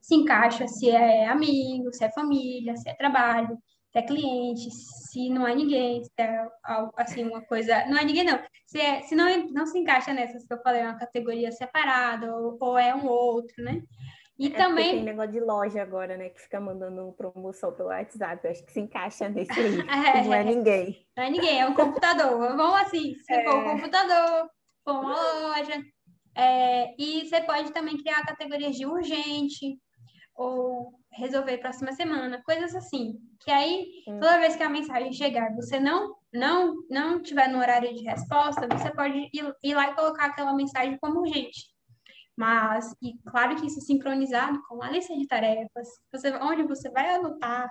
se encaixa, se é amigo, se é família, se é trabalho, se é cliente, se não é ninguém, se é assim uma coisa, não é ninguém não, se, é, se não, não se encaixa nessas que eu falei, uma categoria separada ou, ou é um outro, né? E é também tem negócio de loja agora, né, que fica mandando promoção pelo WhatsApp, eu acho que se encaixa nesse aí, *laughs* é, não é ninguém. Não é ninguém, é um computador, *laughs* vamos assim, se é. for um computador, for uma loja, é, e você pode também criar categorias de urgente, ou resolver próxima semana, coisas assim. Que aí, toda vez que a mensagem chegar, você não não não tiver no horário de resposta, você pode ir, ir lá e colocar aquela mensagem como urgente. Mas, e claro que isso sincronizado com a lista de tarefas, você, onde você vai anotar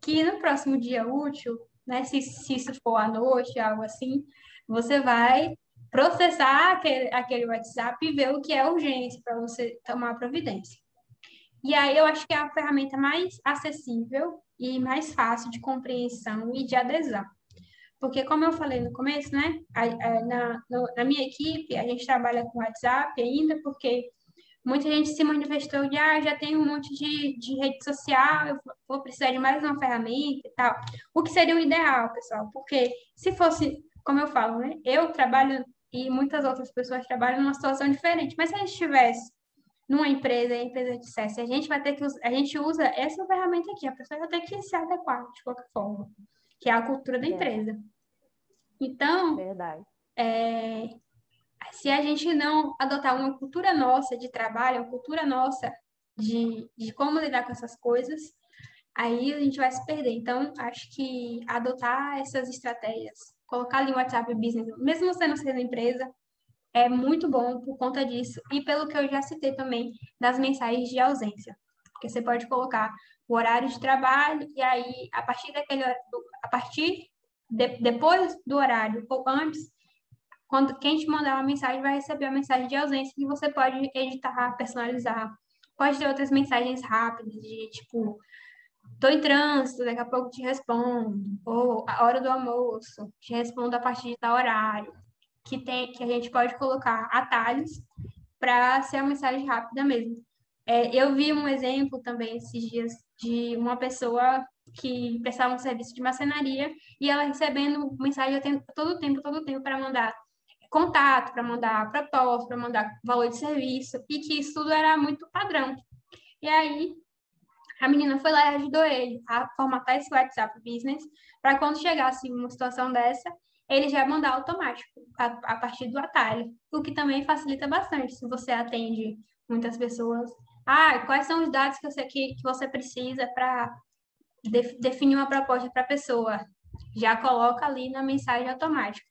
que no próximo dia útil, né, se, se isso for à noite, algo assim, você vai processar aquele, aquele WhatsApp e ver o que é urgência para você tomar providência. E aí eu acho que é a ferramenta mais acessível e mais fácil de compreensão e de adesão. Porque, como eu falei no começo, né, a, a, na, no, na minha equipe, a gente trabalha com WhatsApp ainda, porque muita gente se manifestou de, ah, já tem um monte de, de rede social, eu vou precisar de mais uma ferramenta e tal. O que seria o ideal, pessoal? Porque se fosse, como eu falo, né, eu trabalho e muitas outras pessoas trabalham numa situação diferente, mas se a gente tivesse numa empresa e a empresa dissesse, a gente vai ter que a gente usa essa ferramenta aqui, a pessoa vai ter que se adequar de qualquer forma, que é a cultura da é. empresa. Então. É, se a gente não adotar uma cultura nossa de trabalho, uma cultura nossa de, de como lidar com essas coisas, aí a gente vai se perder. Então, acho que adotar essas estratégias, colocar ali o WhatsApp Business, mesmo você não sendo empresa, é muito bom por conta disso e pelo que eu já citei também das mensagens de ausência. Porque você pode colocar o horário de trabalho e aí a partir daquele a partir de, depois do horário ou antes, quando quem te mandar uma mensagem vai receber a mensagem de ausência que você pode editar, personalizar. Pode ter outras mensagens rápidas de tipo Tô em trânsito, daqui a pouco te respondo. Ou a hora do almoço, te respondo a partir de tal horário que, tem, que a gente pode colocar atalhos para ser uma mensagem rápida mesmo. É, eu vi um exemplo também esses dias de uma pessoa que prestava um serviço de macenaria e ela recebendo mensagem todo o tempo, todo o tempo para mandar contato, para mandar proposta, para mandar valor de serviço e que isso tudo era muito padrão. E aí a menina foi lá e ajudou ele a formatar esse WhatsApp Business para quando chegasse uma situação dessa, ele já mandar automático a, a partir do atalho, o que também facilita bastante se você atende muitas pessoas. Ah, quais são os dados que você, que, que você precisa para de, definir uma proposta para a pessoa? Já coloca ali na mensagem automática.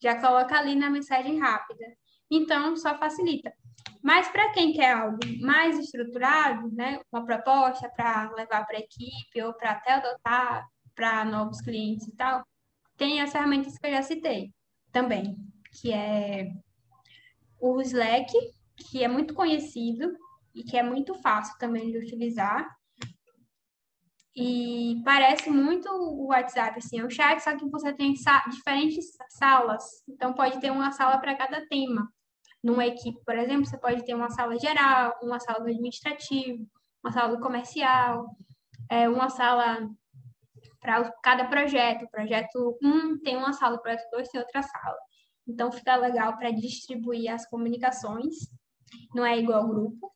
Já coloca ali na mensagem rápida. Então, só facilita. Mas para quem quer algo mais estruturado, né, uma proposta para levar para a equipe ou para até adotar para novos clientes e tal, tem as ferramentas que eu já citei também, que é o Slack, que é muito conhecido e que é muito fácil também de utilizar. E parece muito o WhatsApp, assim, é um chat, só que você tem sa diferentes salas. Então, pode ter uma sala para cada tema. Numa equipe, por exemplo, você pode ter uma sala geral, uma sala do administrativo, uma sala do comercial, é, uma sala para cada projeto. Projeto 1 um tem uma sala, projeto 2 tem outra sala. Então, fica legal para distribuir as comunicações, não é igual grupo.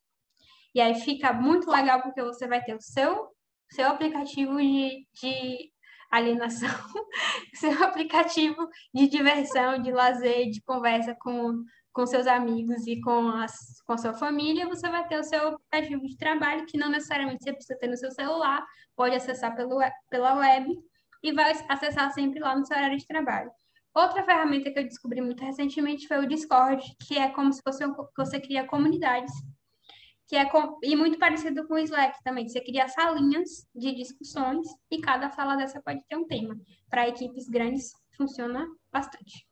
E aí fica muito legal porque você vai ter o seu, seu aplicativo de, de alienação, *laughs* seu aplicativo de diversão, de lazer, de conversa com, com seus amigos e com, as, com a sua família, você vai ter o seu aplicativo de trabalho, que não necessariamente você precisa ter no seu celular, pode acessar pelo, pela web e vai acessar sempre lá no seu horário de trabalho. Outra ferramenta que eu descobri muito recentemente foi o Discord, que é como se fosse um, você cria comunidades que é com, e muito parecido com o Slack também. Você cria salinhas de discussões e cada sala dessa pode ter um tema. Para equipes grandes funciona bastante.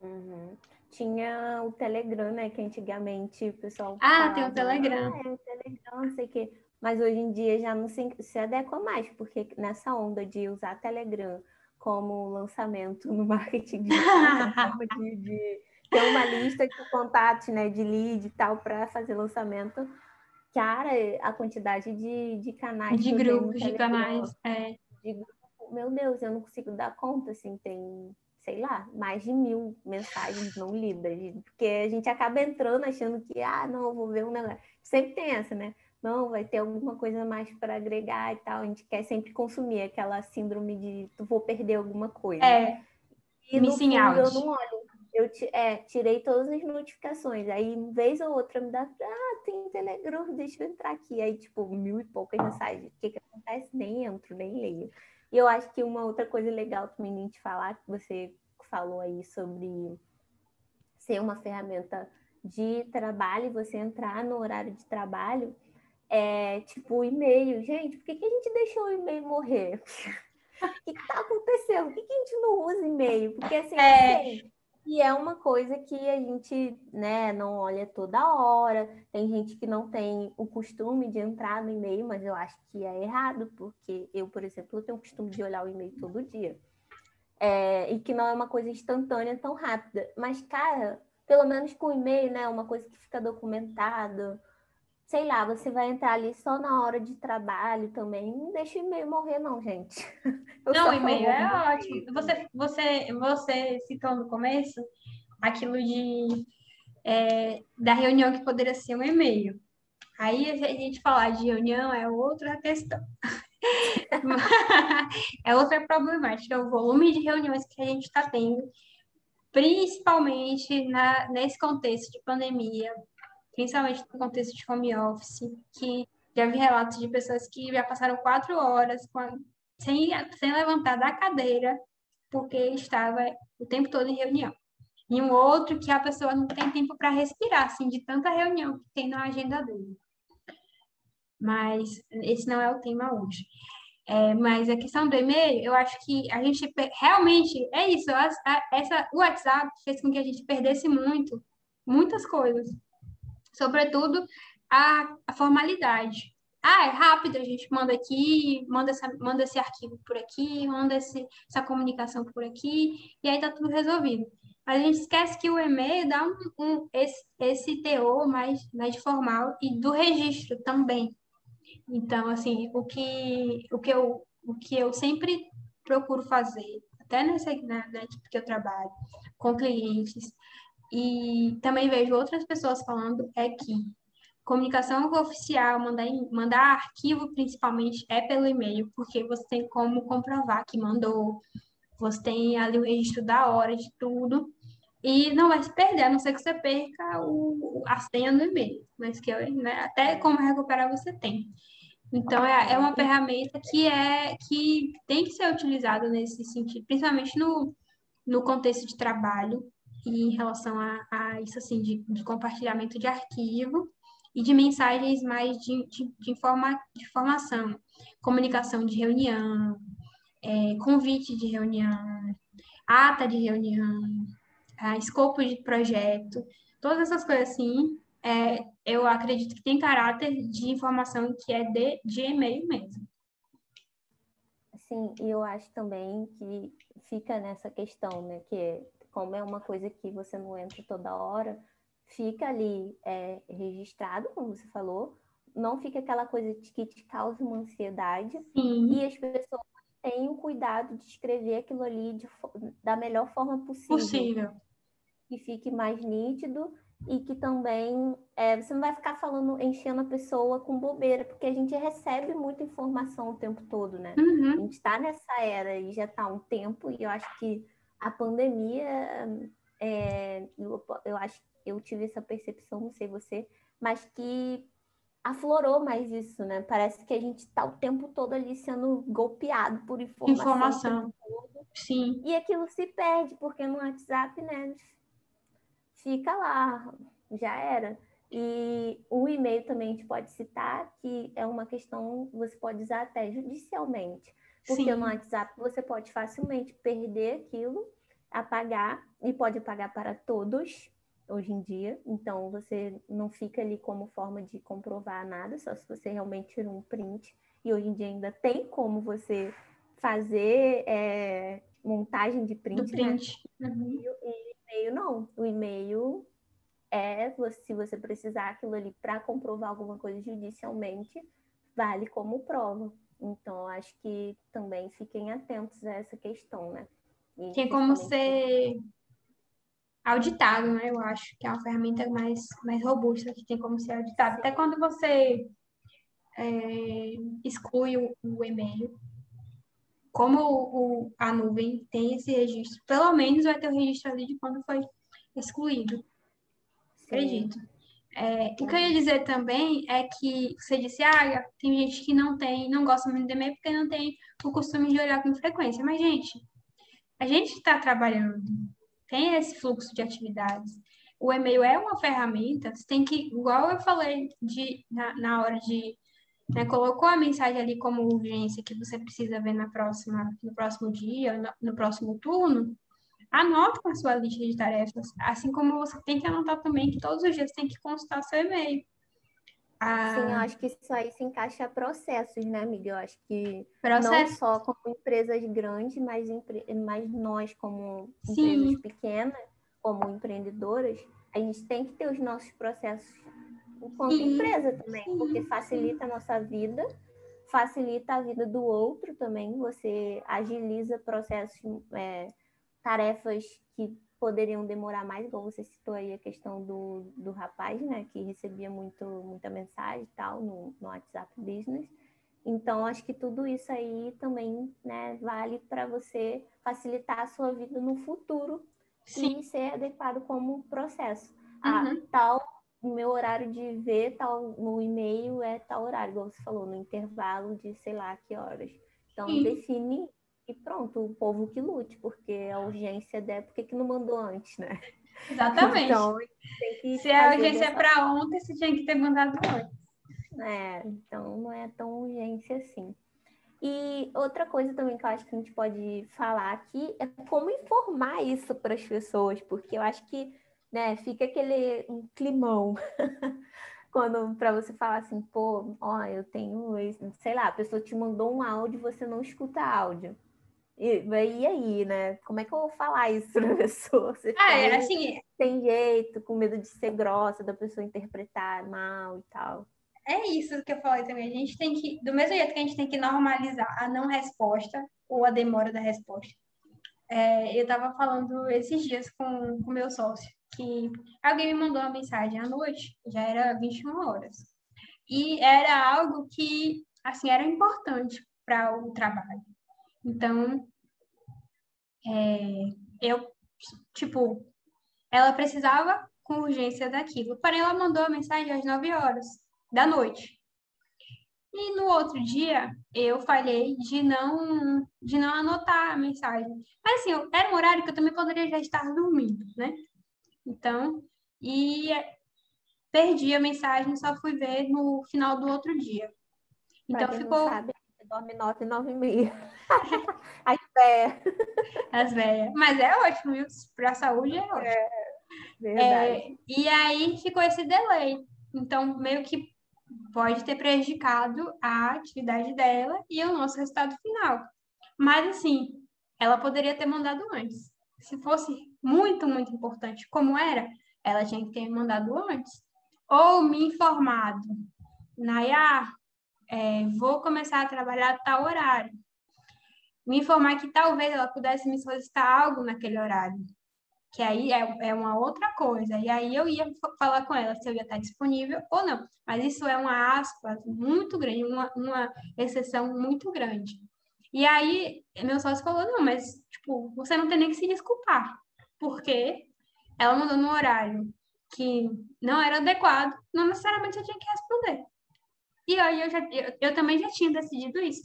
Uhum. Tinha o Telegram, né? Que antigamente o pessoal. Ah, falava, tem o Telegram. Ah, é o Telegram, não sei o quê. Mas hoje em dia já não se, se adequa mais, porque nessa onda de usar Telegram como lançamento no marketing digital, *laughs* de, de ter uma lista de contatos, né, de lead e tal, para fazer lançamento. Cara, a quantidade de, de canais. De grupos, de canais. É. De grupo, meu Deus, eu não consigo dar conta, assim, tem, sei lá, mais de mil mensagens não lidas. Porque a gente acaba entrando achando que, ah, não, vou ver um negócio. Sempre tem essa, né? Não, vai ter alguma coisa mais para agregar e tal. A gente quer sempre consumir aquela síndrome de tu vou perder alguma coisa. É. E no fundo, out. eu não olho eu é, tirei todas as notificações. Aí, vez ou outra, me dá, ah, tem Telegram, deixa eu entrar aqui. Aí, tipo, mil e poucas mensagens. O que, que acontece? Nem entro, nem leio. E eu acho que uma outra coisa legal também de falar, que você falou aí sobre ser uma ferramenta de trabalho, você entrar no horário de trabalho, é tipo o e-mail. Gente, por que, que a gente deixou o e-mail morrer? o *laughs* que está acontecendo? Por que, que a gente não usa e-mail? Porque assim, é... e é uma coisa que a gente né, não olha toda hora. Tem gente que não tem o costume de entrar no e-mail, mas eu acho que é errado, porque eu, por exemplo, eu tenho o costume de olhar o e-mail todo dia. É, e que não é uma coisa instantânea tão rápida. Mas, cara, pelo menos com o e-mail, né? Uma coisa que fica documentada sei lá, você vai entrar ali só na hora de trabalho também. Não deixa o e-mail morrer, não, gente. *laughs* Eu não, o e-mail é ótimo. Você, você, você citou no começo aquilo de é, da reunião que poderia ser um e-mail. Aí a gente falar de reunião é outra questão. *laughs* é outra problemática, é o volume de reuniões que a gente está tendo, principalmente na, nesse contexto de pandemia, principalmente no contexto de home office, que já vi relatos de pessoas que já passaram quatro horas a, sem, sem levantar da cadeira, porque estava o tempo todo em reunião. E um outro que a pessoa não tem tempo para respirar, assim, de tanta reunião que tem na agenda dele. Mas esse não é o tema hoje. É, mas a questão do e-mail, eu acho que a gente realmente é isso. A, a, essa, o WhatsApp fez com que a gente perdesse muito, muitas coisas sobretudo a, a formalidade. Ah, é rápido, a gente manda aqui, manda, essa, manda esse arquivo por aqui, manda esse, essa comunicação por aqui, e aí tá tudo resolvido. Mas a gente esquece que o e-mail dá um, um, esse, esse teor mais, mais formal e do registro também. Então, assim, o que, o que, eu, o que eu sempre procuro fazer, até nessa, na, na equipe que eu trabalho, com clientes, e também vejo outras pessoas falando é que comunicação oficial, mandar, mandar arquivo principalmente é pelo e-mail, porque você tem como comprovar que mandou, você tem ali o registro da hora de tudo, e não vai se perder, a não ser que você perca o, a senha do e-mail, mas que né, até como recuperar você tem. Então, é, é uma ferramenta que, é, que tem que ser utilizada nesse sentido, principalmente no, no contexto de trabalho, em relação a, a isso, assim, de, de, compartilhamento de arquivo e de mensagens mais de, de, de, informa, de informação, comunicação de reunião, é, convite de reunião, ata de reunião, escopo de projeto, todas essas coisas assim, é, eu acredito que tem caráter de informação que é de, de e-mail mesmo. Sim, e eu acho também que fica nessa questão, né? Que como é uma coisa que você não entra toda hora, fica ali é, registrado, como você falou, não fica aquela coisa que te causa uma ansiedade Sim. e as pessoas têm o cuidado de escrever aquilo ali de, da melhor forma possível. Possível. Que fique mais nítido e que também é, você não vai ficar falando, enchendo a pessoa com bobeira, porque a gente recebe muita informação o tempo todo, né? Uhum. A gente está nessa era e já está há um tempo, e eu acho que a pandemia, é, eu, eu acho eu tive essa percepção, não sei você, mas que aflorou mais isso, né? Parece que a gente está o tempo todo ali sendo golpeado por informação. Informação. Sim. E aquilo se perde, porque no WhatsApp, né? Fica lá, já era. E o e-mail também a gente pode citar que é uma questão, você pode usar até judicialmente. Porque Sim. no WhatsApp você pode facilmente perder aquilo, apagar, e pode apagar para todos, hoje em dia. Então, você não fica ali como forma de comprovar nada, só se você realmente tira um print. E hoje em dia ainda tem como você fazer é, montagem de print. Do print. Né? Uhum. E e-mail não. O e-mail é, se você precisar aquilo ali para comprovar alguma coisa judicialmente, vale como prova. Então, acho que também fiquem atentos a essa questão, né? E tem como ser auditado, né? Eu acho que é uma ferramenta mais, mais robusta, que tem como ser auditado. Até quando você é, exclui o, o e-mail, como o, o, a nuvem tem esse registro, pelo menos vai ter o registro ali de quando foi excluído. Sim. Acredito. É, o que eu ia dizer também é que você disse, ah, tem gente que não tem, não gosta muito de e-mail porque não tem o costume de olhar com frequência. Mas, gente, a gente está trabalhando tem esse fluxo de atividades. O e-mail é uma ferramenta, você tem que, igual eu falei de, na, na hora de. Né, colocou a mensagem ali como urgência que você precisa ver na próxima, no próximo dia, no, no próximo turno, anote com a sua lista de tarefas, assim como você tem que anotar também que todos os dias tem que consultar seu e-mail. Ah, Sim, eu acho que isso aí se encaixa a processos, né, amiga? Eu acho que Processo. não só como empresas grandes, mas, mas nós, como Sim. empresas pequenas, como empreendedoras, a gente tem que ter os nossos processos enquanto Sim. empresa também, Sim. porque facilita a nossa vida, facilita a vida do outro também, você agiliza processos, é, tarefas que poderiam demorar mais, igual você citou aí a questão do, do rapaz, né, que recebia muito, muita mensagem e tal no, no WhatsApp Business. Então, acho que tudo isso aí também né, vale para você facilitar a sua vida no futuro Sim. e ser adequado como processo. Ah, uhum. Ah, tal, o meu horário de ver tal no e-mail é tal horário, igual você falou, no intervalo de sei lá que horas. Então, Sim. define e pronto, o povo que lute, porque a urgência é por que, não mandou antes, né? Exatamente. Então, Se a urgência é para ontem, você tinha que ter mandado antes. É, então não é tão urgência assim. E outra coisa também que eu acho que a gente pode falar aqui é como informar isso para as pessoas, porque eu acho que né, fica aquele um climão *laughs* quando para você falar assim, pô, ó, eu tenho, sei lá, a pessoa te mandou um áudio você não escuta áudio. E, e aí, né? Como é que eu vou falar isso pra *laughs* pessoa? Você ah, é, assim... Tem jeito, com medo de ser grossa, da pessoa interpretar mal e tal. É isso que eu falei também. A gente tem que, do mesmo jeito que a gente tem que normalizar a não resposta ou a demora da resposta. É, eu estava falando esses dias com o meu sócio, que alguém me mandou uma mensagem à noite, já era 21 horas. E era algo que, assim, era importante para o trabalho. Então, é, eu, tipo, ela precisava com urgência daquilo. Porém, ela mandou a mensagem às 9 horas da noite. E no outro dia, eu falhei de não, de não anotar a mensagem. Mas, assim, era um horário que eu também poderia já estar dormindo, né? Então, e perdi a mensagem, só fui ver no final do outro dia. Então, ficou... Sabe, dorme nove, nove e meia. *laughs* As velhas. As velhas. Mas é ótimo, viu? Para a saúde é ótimo. É. É, e aí ficou esse delay. Então, meio que pode ter prejudicado a atividade dela e o nosso resultado final. Mas, assim, ela poderia ter mandado antes. Se fosse muito, muito importante, como era, ela tinha que ter mandado antes. Ou me informado. Nayar, é, vou começar a trabalhar a tal horário. Me informar que talvez ela pudesse me solicitar algo naquele horário que aí é, é uma outra coisa. E aí eu ia falar com ela se eu ia estar disponível ou não. Mas isso é uma aspas muito grande, uma, uma exceção muito grande. E aí meu sócio falou, não, mas tipo, você não tem nem que se desculpar, porque ela mandou no horário que não era adequado, não necessariamente você tinha que responder. E aí eu, já, eu, eu também já tinha decidido isso.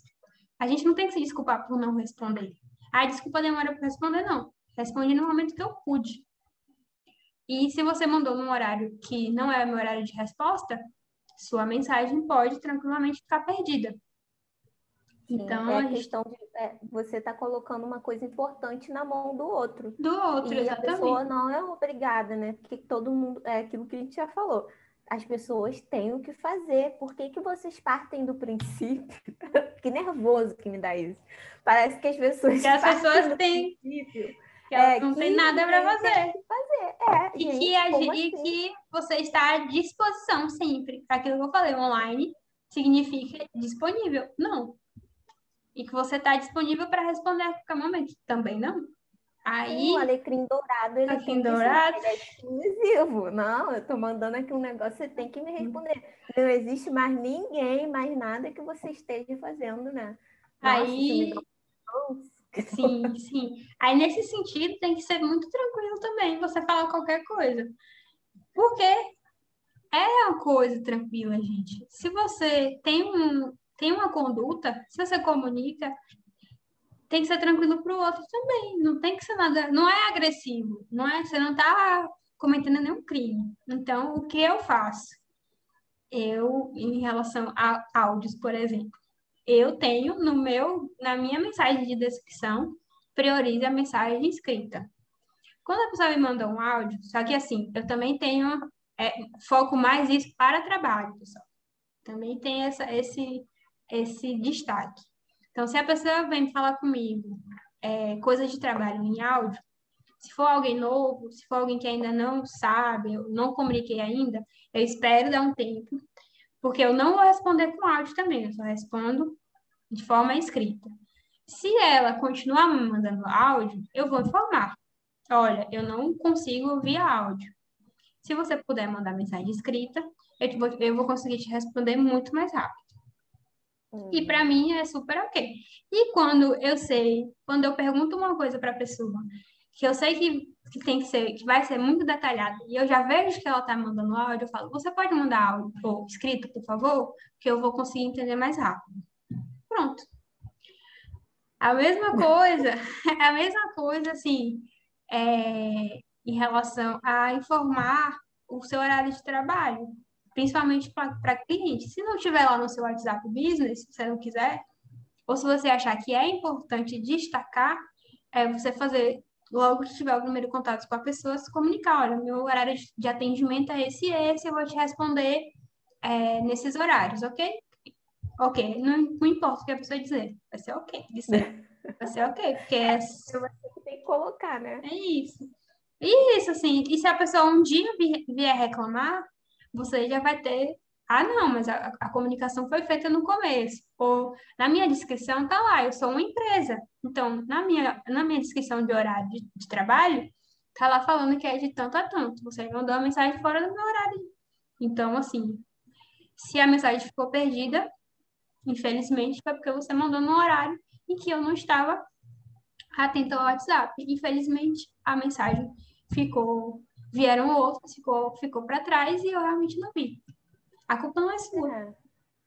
A gente não tem que se desculpar por não responder. Ah, desculpa demora para responder, não. Respondi no momento que eu pude. E se você mandou num horário que não é meu horário de resposta, sua mensagem pode tranquilamente ficar perdida. Sim, então, é a questão de é, você está colocando uma coisa importante na mão do outro. Do outro, e exatamente. a pessoa não é obrigada, né? Porque todo mundo, é aquilo que a gente já falou. As pessoas têm o que fazer. Por que, que vocês partem do princípio? *laughs* que nervoso que me dá isso. Parece que as pessoas. Que as pessoas têm. Princípio que é, não tem nada para fazer. fazer. É, e, gente, que a, e assim? que você está à disposição sempre. Aquilo que eu falei, online significa disponível. Não. E que você está disponível para responder a qualquer momento. Também não. Aí, o alecrim dourado, ele alecrim dourado. É exclusivo. Não, eu estou mandando aqui um negócio, você tem que me responder. Não existe mais ninguém, mais nada que você esteja fazendo, né? Nossa, Aí, Sim, sim. Aí, nesse sentido, tem que ser muito tranquilo também você falar qualquer coisa. Porque é uma coisa tranquila, gente. Se você tem, um, tem uma conduta, se você comunica, tem que ser tranquilo para o outro também. Não tem que ser nada. Não é agressivo. Não é, você não está cometendo nenhum crime. Então, o que eu faço? Eu, em relação a áudios, por exemplo, eu tenho no meu, na minha mensagem de descrição, priorize a mensagem escrita. Quando a pessoa me manda um áudio, só que assim, eu também tenho é, foco mais isso para trabalho, pessoal. Também tem essa, esse, esse destaque. Então, se a pessoa vem falar comigo é, coisas de trabalho em áudio, se for alguém novo, se for alguém que ainda não sabe, eu não comuniquei ainda, eu espero dar um tempo porque eu não vou responder com áudio também, eu só respondo de forma escrita. Se ela continuar me mandando áudio, eu vou informar. Olha, eu não consigo ouvir áudio. Se você puder mandar mensagem escrita, eu vou, eu vou conseguir te responder muito mais rápido. E para mim é super ok. E quando eu sei, quando eu pergunto uma coisa para a pessoa que eu sei que, que tem que ser, que vai ser muito detalhada, e eu já vejo que ela está mandando áudio, eu falo, você pode mandar áudio ou escrito, por favor, que eu vou conseguir entender mais rápido. Pronto. A mesma *laughs* coisa, a mesma coisa, assim, é, em relação a informar o seu horário de trabalho, principalmente para cliente. Se não tiver lá no seu WhatsApp Business, se você não quiser, ou se você achar que é importante destacar, é você fazer logo que tiver o primeiro contato com a pessoa, se comunicar, olha, meu horário de atendimento é esse e esse, eu vou te responder é, nesses horários, ok? Ok, não, não, importa o que a pessoa dizer, vai ser ok, dizer. *laughs* vai ser ok, porque é... Você tem que colocar, né? É isso. E isso, assim, e se a pessoa um dia vier reclamar, você já vai ter ah, não, mas a, a, comunicação foi feita no começo. Ou na minha descrição tá lá, eu sou uma empresa. Então, na minha, na minha descrição de horário de, de trabalho, tá lá falando que é de tanto a tanto. Você mandou a mensagem fora do meu horário. Então, assim, se a mensagem ficou perdida, infelizmente foi porque você mandou no horário em que eu não estava atento ao WhatsApp. Infelizmente, a mensagem ficou, vieram outros, ficou, ficou para trás e eu realmente não vi. A culpa não é sua.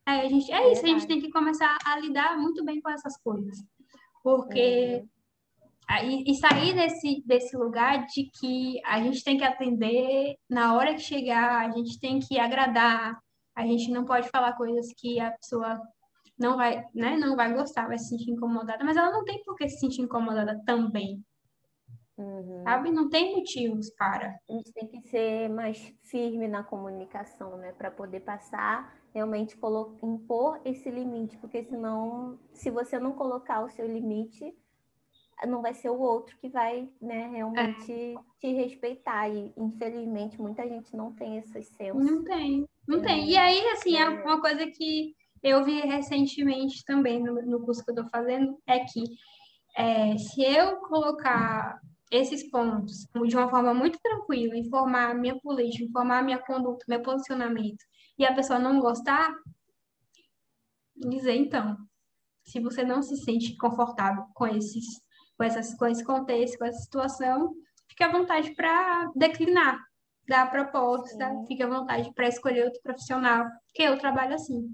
É, é a gente, é, isso, a gente tem que começar a lidar muito bem com essas coisas. Porque. Uhum. E, e sair desse, desse lugar de que a gente tem que atender na hora que chegar, a gente tem que agradar, a gente não pode falar coisas que a pessoa não vai, né, não vai gostar, vai se sentir incomodada, mas ela não tem por que se sentir incomodada também. Uhum. Sabe? Não tem motivos para. A gente tem que ser mais firme na comunicação, né? Para poder passar, realmente impor esse limite, porque senão, se você não colocar o seu limite, não vai ser o outro que vai, né, realmente é. te respeitar. E, infelizmente, muita gente não tem esse senso. Não tem, não é. tem. E aí, assim, é. é uma coisa que eu vi recentemente também no, no curso que eu estou fazendo, é que é, se eu colocar esses pontos de uma forma muito tranquila, informar a minha política, informar a minha conduta, meu posicionamento, e a pessoa não gostar, dizer então, se você não se sente confortável com esses, com essas, com esse contexto, com essa situação, fique à vontade para declinar da proposta, Sim. fique à vontade para escolher outro profissional, que eu trabalho assim.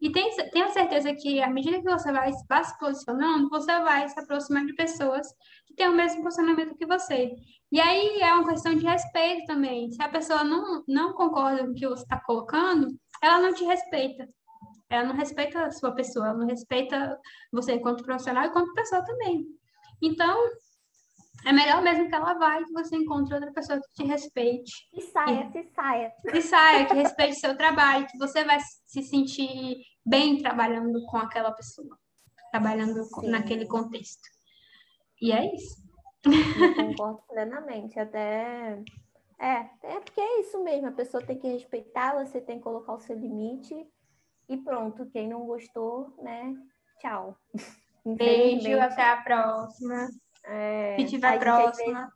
E tem, tenha certeza que, à medida que você vai, vai se posicionando, você vai se aproximar de pessoas que têm o mesmo posicionamento que você. E aí é uma questão de respeito também. Se a pessoa não, não concorda com o que você está colocando, ela não te respeita. Ela não respeita a sua pessoa, ela não respeita você enquanto profissional e enquanto pessoa também. Então, é melhor mesmo que ela vá e que você encontre outra pessoa que te respeite. E saia, e, se saia. Se saia, que respeite seu trabalho, que você vai se sentir bem trabalhando com aquela pessoa, trabalhando Sim. naquele contexto. E é isso. Eu concordo plenamente. Até. É, é porque é isso mesmo, a pessoa tem que respeitar, você tem que colocar o seu limite e pronto. Quem não gostou, né? Tchau. *laughs* Beijo, até a próxima. É, Se tiver próxima. Vezes...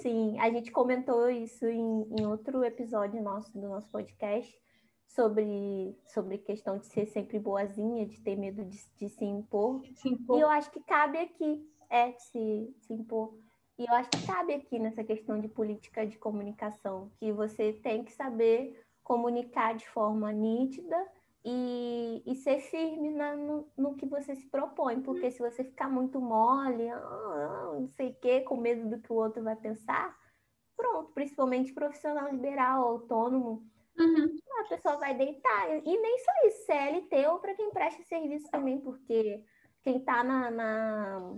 Sim, a gente comentou isso em, em outro episódio nosso do nosso podcast sobre, sobre questão de ser sempre boazinha, de ter medo de, de se, impor. se, impor. E eu acho que cabe aqui, é, se, se impor. E eu acho que cabe aqui nessa questão de política de comunicação, que você tem que saber comunicar de forma nítida e, e ser firme na, no, no, que você se propõe, porque se você ficar muito mole, ah, não sei o quê, com medo do que o outro vai pensar, pronto, principalmente profissional liberal, autônomo, uhum. a pessoa vai deitar. E nem só isso, CLT ou para quem presta serviço também, porque quem está na, na,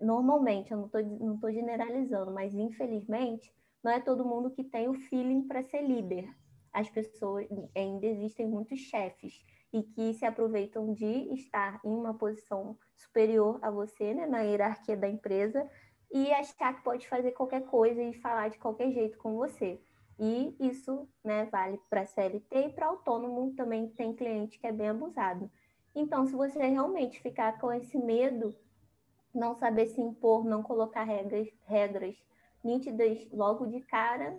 Normalmente, eu não estou não tô generalizando, mas infelizmente, não é todo mundo que tem o feeling para ser líder as pessoas ainda existem muitos chefes e que se aproveitam de estar em uma posição superior a você, né, na hierarquia da empresa, e achar que pode fazer qualquer coisa e falar de qualquer jeito com você. E isso né, vale para CLT e para autônomo também tem cliente que é bem abusado. Então, se você realmente ficar com esse medo, não saber se impor, não colocar regras, regras nítidas logo de cara,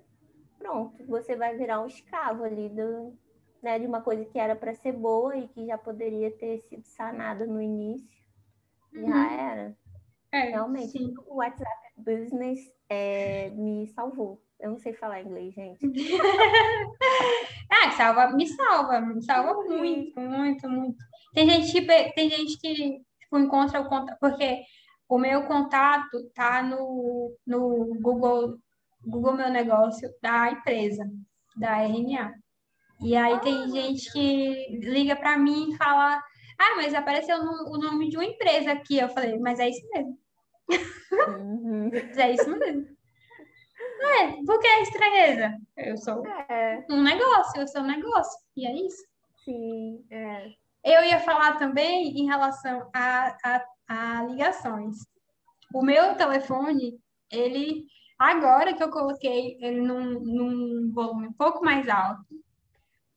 pronto, você vai virar um escravo ali do, né, de uma coisa que era para ser boa e que já poderia ter sido sanada no início. Uhum. Já era. É, Realmente, sim. o WhatsApp Business é, me salvou. Eu não sei falar inglês, gente. *laughs* ah, salva, me salva, me salva muito, muito, muito. Tem gente que, tem gente que tipo, encontra o contato, porque o meu contato tá no, no Google Google Meu Negócio da empresa, da RNA. E aí ah. tem gente que liga para mim e fala: Ah, mas apareceu no, o nome de uma empresa aqui. Eu falei: Mas é isso mesmo. Uhum. *laughs* é isso mesmo. É, por que a estranheza? Eu sou é. um negócio, eu sou um negócio. E é isso. Sim, é. Eu ia falar também em relação a, a, a ligações. O meu telefone, ele Agora que eu coloquei ele num, num volume um pouco mais alto,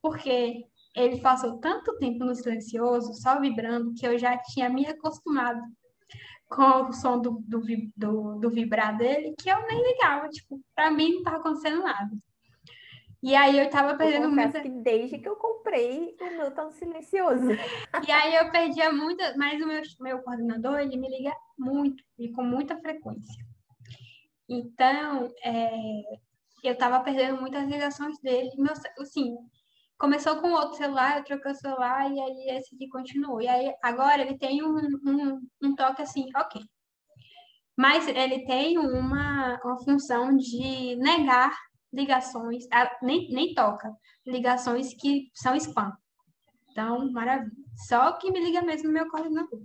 porque ele passou tanto tempo no silencioso, só vibrando, que eu já tinha me acostumado com o som do, do, do, do vibrar dele, que eu nem ligava, tipo, pra mim não tava acontecendo nada. E aí eu tava perdendo eu muita... que desde que eu comprei, o meu tá no silencioso. E aí eu perdia muita, mas o meu, meu coordenador, ele me liga muito e com muita frequência. Então, é, eu estava perdendo muitas ligações dele. Meu, assim, começou com outro celular, eu troquei o celular e aí esse aqui continuou. E aí agora ele tem um, um, um toque assim, ok. Mas ele tem uma, uma função de negar ligações, nem, nem toca, ligações que são spam. Então, maravilha. Só que me liga mesmo meu coordenador.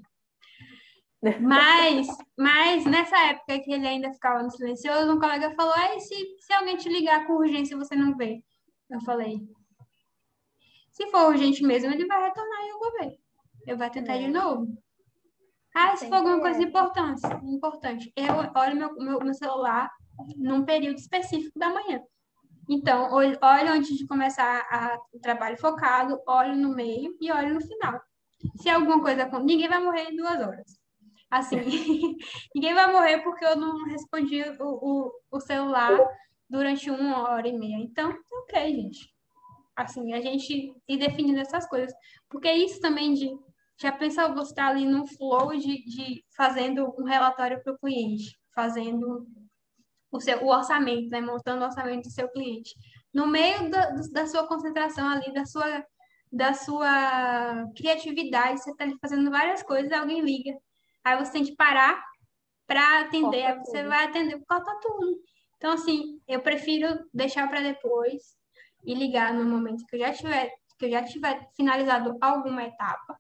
Mas, mas nessa época que ele ainda ficava no silencioso, um colega falou: Aí, se, se alguém te ligar com urgência você não vê? Eu falei: Se for urgente mesmo, ele vai retornar e eu vou ver. Eu vou tentar é. de novo. Ah, se for alguma coisa importante, importante, eu olho meu, meu, meu celular num período específico da manhã. Então, olho antes de começar o trabalho focado, olho no meio e olho no final. Se alguma coisa. Ninguém vai morrer em duas horas. Assim, *laughs* ninguém vai morrer porque eu não respondi o, o, o celular durante uma hora e meia. Então, ok, gente. Assim, a gente ir definindo essas coisas. Porque isso também de. Já pensou você estar tá ali no flow de, de fazendo um relatório para o cliente, fazendo o seu o orçamento, né? Montando o orçamento do seu cliente. No meio da, da sua concentração ali, da sua, da sua criatividade, você está ali fazendo várias coisas, alguém liga. Aí você tem que parar para atender, aí você tudo. vai atender, corta tudo. Então, assim, eu prefiro deixar para depois e ligar no momento que eu já tiver, que eu já tiver finalizado alguma etapa,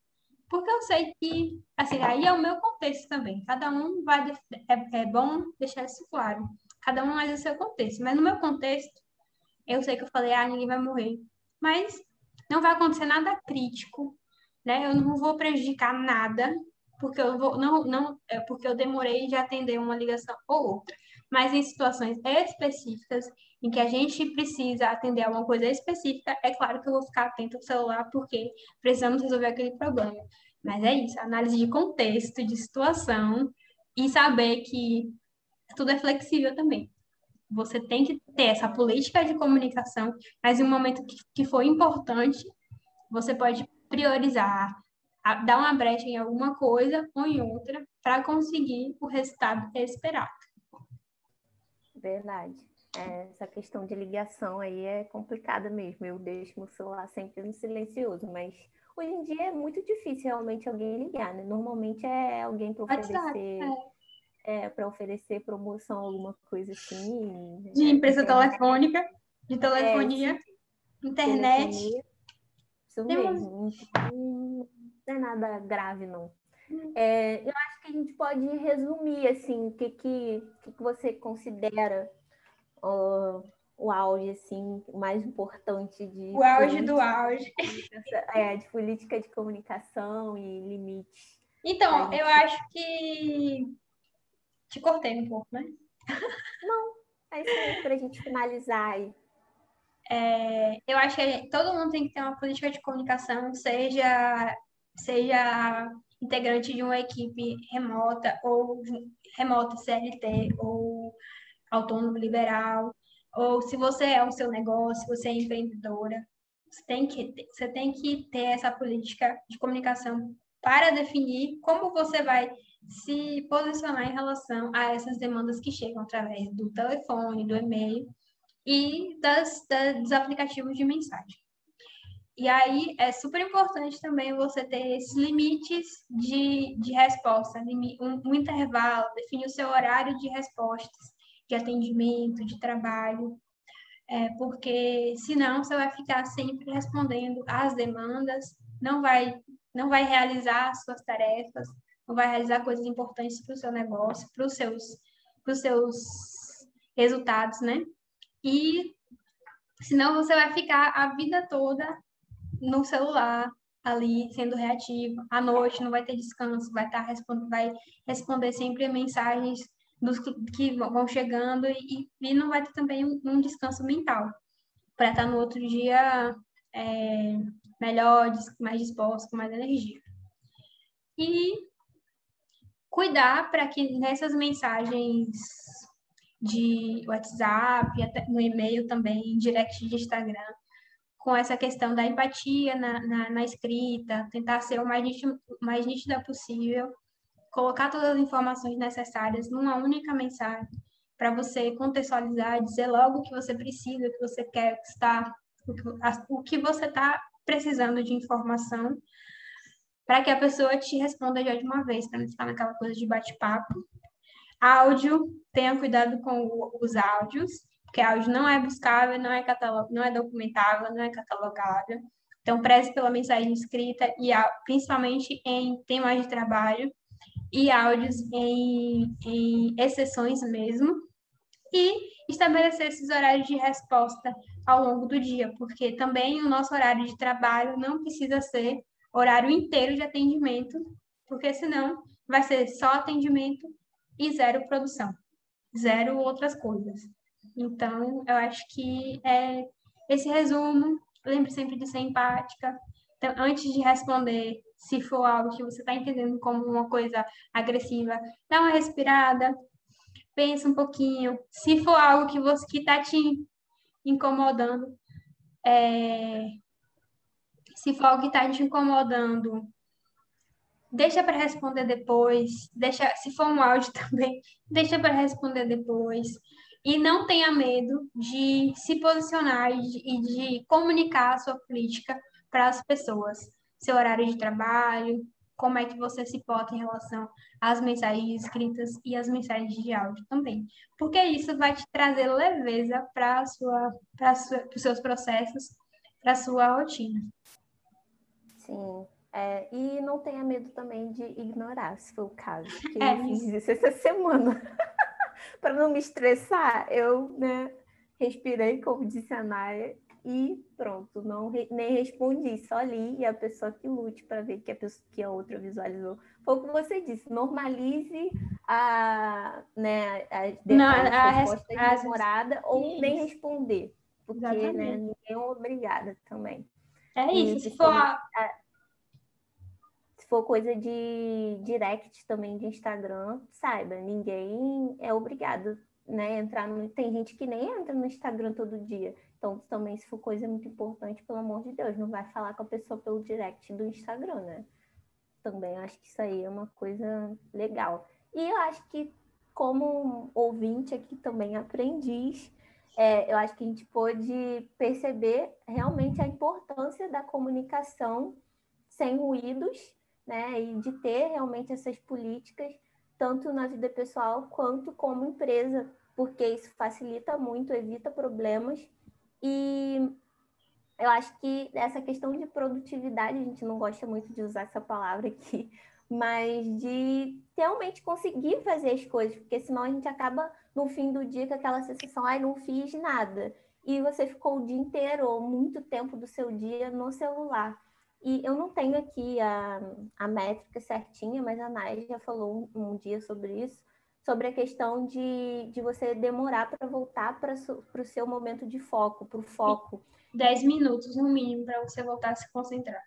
porque eu sei que, assim, aí é o meu contexto também. Cada um vai, é, é bom deixar isso claro. Cada um mais o seu contexto. Mas no meu contexto, eu sei que eu falei, ah, ninguém vai morrer. Mas não vai acontecer nada crítico, né? Eu não vou prejudicar nada porque eu vou, não, não, é porque eu demorei de atender uma ligação ou outra. Mas em situações específicas, em que a gente precisa atender a uma coisa específica, é claro que eu vou ficar atento ao celular, porque precisamos resolver aquele problema. Mas é isso, análise de contexto, de situação, e saber que tudo é flexível também. Você tem que ter essa política de comunicação, mas em um momento que, que for importante, você pode priorizar, dar uma brecha em alguma coisa ou em outra para conseguir o resultado esperado. Verdade. É, essa questão de ligação aí é complicada mesmo. Eu deixo meu celular sempre no silencioso, mas hoje em dia é muito difícil realmente alguém ligar, né? Normalmente é alguém para oferecer, é. É para oferecer promoção, alguma coisa assim. De né? empresa telefônica, de telefonia, é, internet. Telefonia. Isso mesmo. Então, não é nada grave, não. Hum. É, eu acho que a gente pode resumir assim o que, que, que, você considera uh, o auge assim mais importante de o auge do auge é, de política de comunicação e limites. Então, eu acho que te cortei um pouco, né? Não, é isso aí para a gente finalizar aí. É, eu acho que todo mundo tem que ter uma política de comunicação, seja seja integrante de uma equipe remota ou remota CLT ou autônomo liberal, ou se você é o seu negócio, você é empreendedora, você tem que você tem que ter essa política de comunicação para definir como você vai se posicionar em relação a essas demandas que chegam através do telefone, do e-mail e das, das dos aplicativos de mensagem. E aí é super importante também você ter esses limites de, de resposta, um, um intervalo, definir o seu horário de respostas, de atendimento, de trabalho, é, porque senão você vai ficar sempre respondendo às demandas, não vai, não vai realizar as suas tarefas, não vai realizar coisas importantes para o seu negócio, para os seus, seus resultados, né? E senão você vai ficar a vida toda no celular ali sendo reativo. À noite não vai ter descanso, vai estar tá respondendo, vai responder sempre mensagens dos que vão chegando e, e não vai ter também um, um descanso mental para estar tá no outro dia é, melhor, mais disposto, com mais energia. E cuidar para que nessas mensagens de WhatsApp, no e-mail também, direct de Instagram, com essa questão da empatia na, na, na escrita, tentar ser o mais nítida, mais nítida possível, colocar todas as informações necessárias numa única mensagem para você contextualizar, dizer logo o que você precisa, o que você quer, o que, está, o que você está precisando de informação, para que a pessoa te responda já de uma vez, para não ficar naquela coisa de bate-papo. Áudio, tenha cuidado com os áudios, porque áudio não é buscável, não é, catalog, não é documentável, não é catalogável. Então, preze pela mensagem escrita e principalmente em temas de trabalho. e áudios em, em exceções mesmo, e estabelecer esses horários de resposta ao longo do dia, porque também o nosso horário de trabalho não precisa ser horário inteiro de atendimento, porque senão vai ser só atendimento e zero produção, zero outras coisas. Então, eu acho que é esse resumo. Lembre sempre de ser empática. Então, antes de responder, se for algo que você está entendendo como uma coisa agressiva, dá uma respirada, pensa um pouquinho. Se for algo que você que está te incomodando, é... se for algo que está te incomodando, deixa para responder depois. Deixa, se for um áudio *laughs* também, deixa para responder depois. E não tenha medo de se posicionar e de, e de comunicar a sua política para as pessoas. Seu horário de trabalho, como é que você se porta em relação às mensagens escritas e às mensagens de áudio também. Porque isso vai te trazer leveza para sua, para os seus processos, para a sua rotina. Sim. É, e não tenha medo também de ignorar, se for o caso. *laughs* Que é, eu fiz isso essa semana. *laughs* para não me estressar, eu né, respirei, como disse a Naya, e pronto, não nem respondi, só li e a pessoa que lute para ver que a, pessoa, que a outra visualizou. Foi o que você disse, normalize a, né, as, não, a, resposta demorada ou nem responder, porque né, ninguém é obrigada também. É isso, e, se for... A, se for coisa de direct também de Instagram, saiba, ninguém é obrigado né, entrar no... Tem gente que nem entra no Instagram todo dia. Então, também, se for coisa muito importante, pelo amor de Deus, não vai falar com a pessoa pelo direct do Instagram, né? Também acho que isso aí é uma coisa legal. E eu acho que, como ouvinte aqui também, aprendiz, é, eu acho que a gente pôde perceber realmente a importância da comunicação sem ruídos, né? E de ter realmente essas políticas, tanto na vida pessoal quanto como empresa, porque isso facilita muito, evita problemas e eu acho que essa questão de produtividade, a gente não gosta muito de usar essa palavra aqui, mas de realmente conseguir fazer as coisas, porque senão a gente acaba no fim do dia com aquela sensação, ai, não fiz nada. E você ficou o dia inteiro ou muito tempo do seu dia no celular. E eu não tenho aqui a, a métrica certinha, mas a Nai já falou um, um dia sobre isso sobre a questão de, de você demorar para voltar para o seu momento de foco, para o foco. Dez minutos no mínimo para você voltar a se concentrar.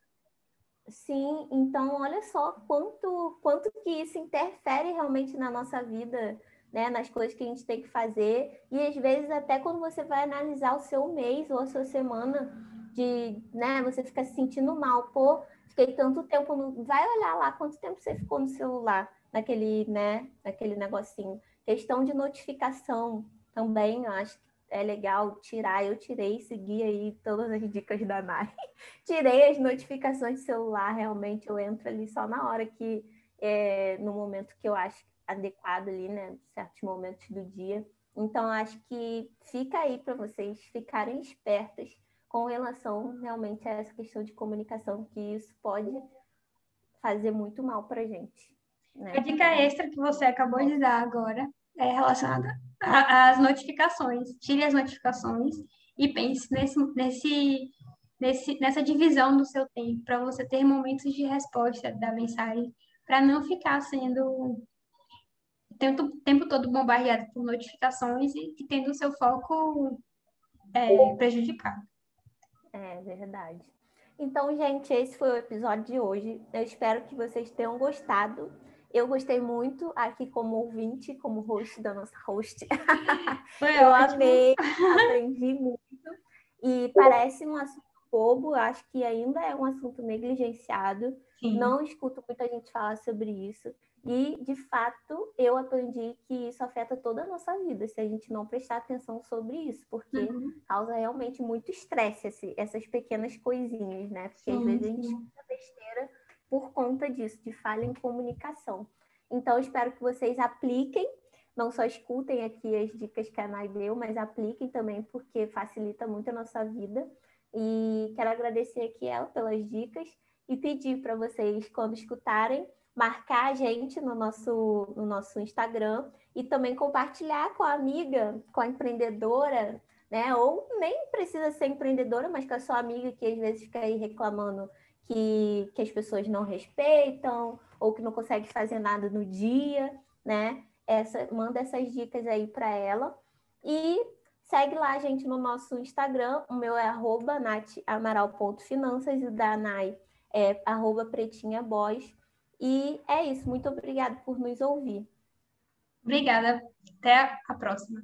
Sim, então olha só quanto, quanto que isso interfere realmente na nossa vida, né? Nas coisas que a gente tem que fazer. E às vezes até quando você vai analisar o seu mês ou a sua semana, de, né, você fica se sentindo mal, pô, fiquei tanto tempo no. Vai olhar lá quanto tempo você ficou no celular naquele, né, naquele negocinho. Questão de notificação também, eu acho que é legal tirar. Eu tirei, segui aí todas as dicas da Nai. *laughs* Tirei as notificações de celular, realmente eu entro ali só na hora que, é, no momento que eu acho adequado ali, né, certos momentos do dia. Então, acho que fica aí para vocês ficarem espertas com relação realmente a essa questão de comunicação, que isso pode fazer muito mal para gente. Né? A dica extra que você acabou de dar agora é relacionada às notificações. Tire as notificações e pense nesse, nesse, nesse, nessa divisão do seu tempo para você ter momentos de resposta da mensagem, para não ficar sendo o tempo, tempo todo bombardeado por notificações e, e tendo o seu foco é, prejudicado. É verdade. Então, gente, esse foi o episódio de hoje. Eu espero que vocês tenham gostado. Eu gostei muito aqui como ouvinte, como host da nossa host. Foi *laughs* eu ótimo. amei, *laughs* aprendi muito. E parece um assunto bobo, acho que ainda é um assunto negligenciado. Sim. Não escuto muita gente falar sobre isso. E, de fato, eu aprendi que isso afeta toda a nossa vida, se a gente não prestar atenção sobre isso, porque uhum. causa realmente muito estresse, essas pequenas coisinhas, né? Porque sim, às vezes a gente fica besteira por conta disso, de falha em comunicação. Então, espero que vocês apliquem, não só escutem aqui as dicas que a Nai deu, mas apliquem também, porque facilita muito a nossa vida. E quero agradecer aqui ela pelas dicas e pedir para vocês, quando escutarem, marcar a gente no nosso, no nosso Instagram e também compartilhar com a amiga, com a empreendedora, né? Ou nem precisa ser empreendedora, mas com a sua amiga que às vezes fica aí reclamando que, que as pessoas não respeitam ou que não consegue fazer nada no dia, né? Essa, manda essas dicas aí para ela. E segue lá a gente no nosso Instagram. O meu é arroba natamaral.finanças e o da Nai é arroba pretinhaboys. E é isso. Muito obrigada por nos ouvir. Obrigada. Até a próxima.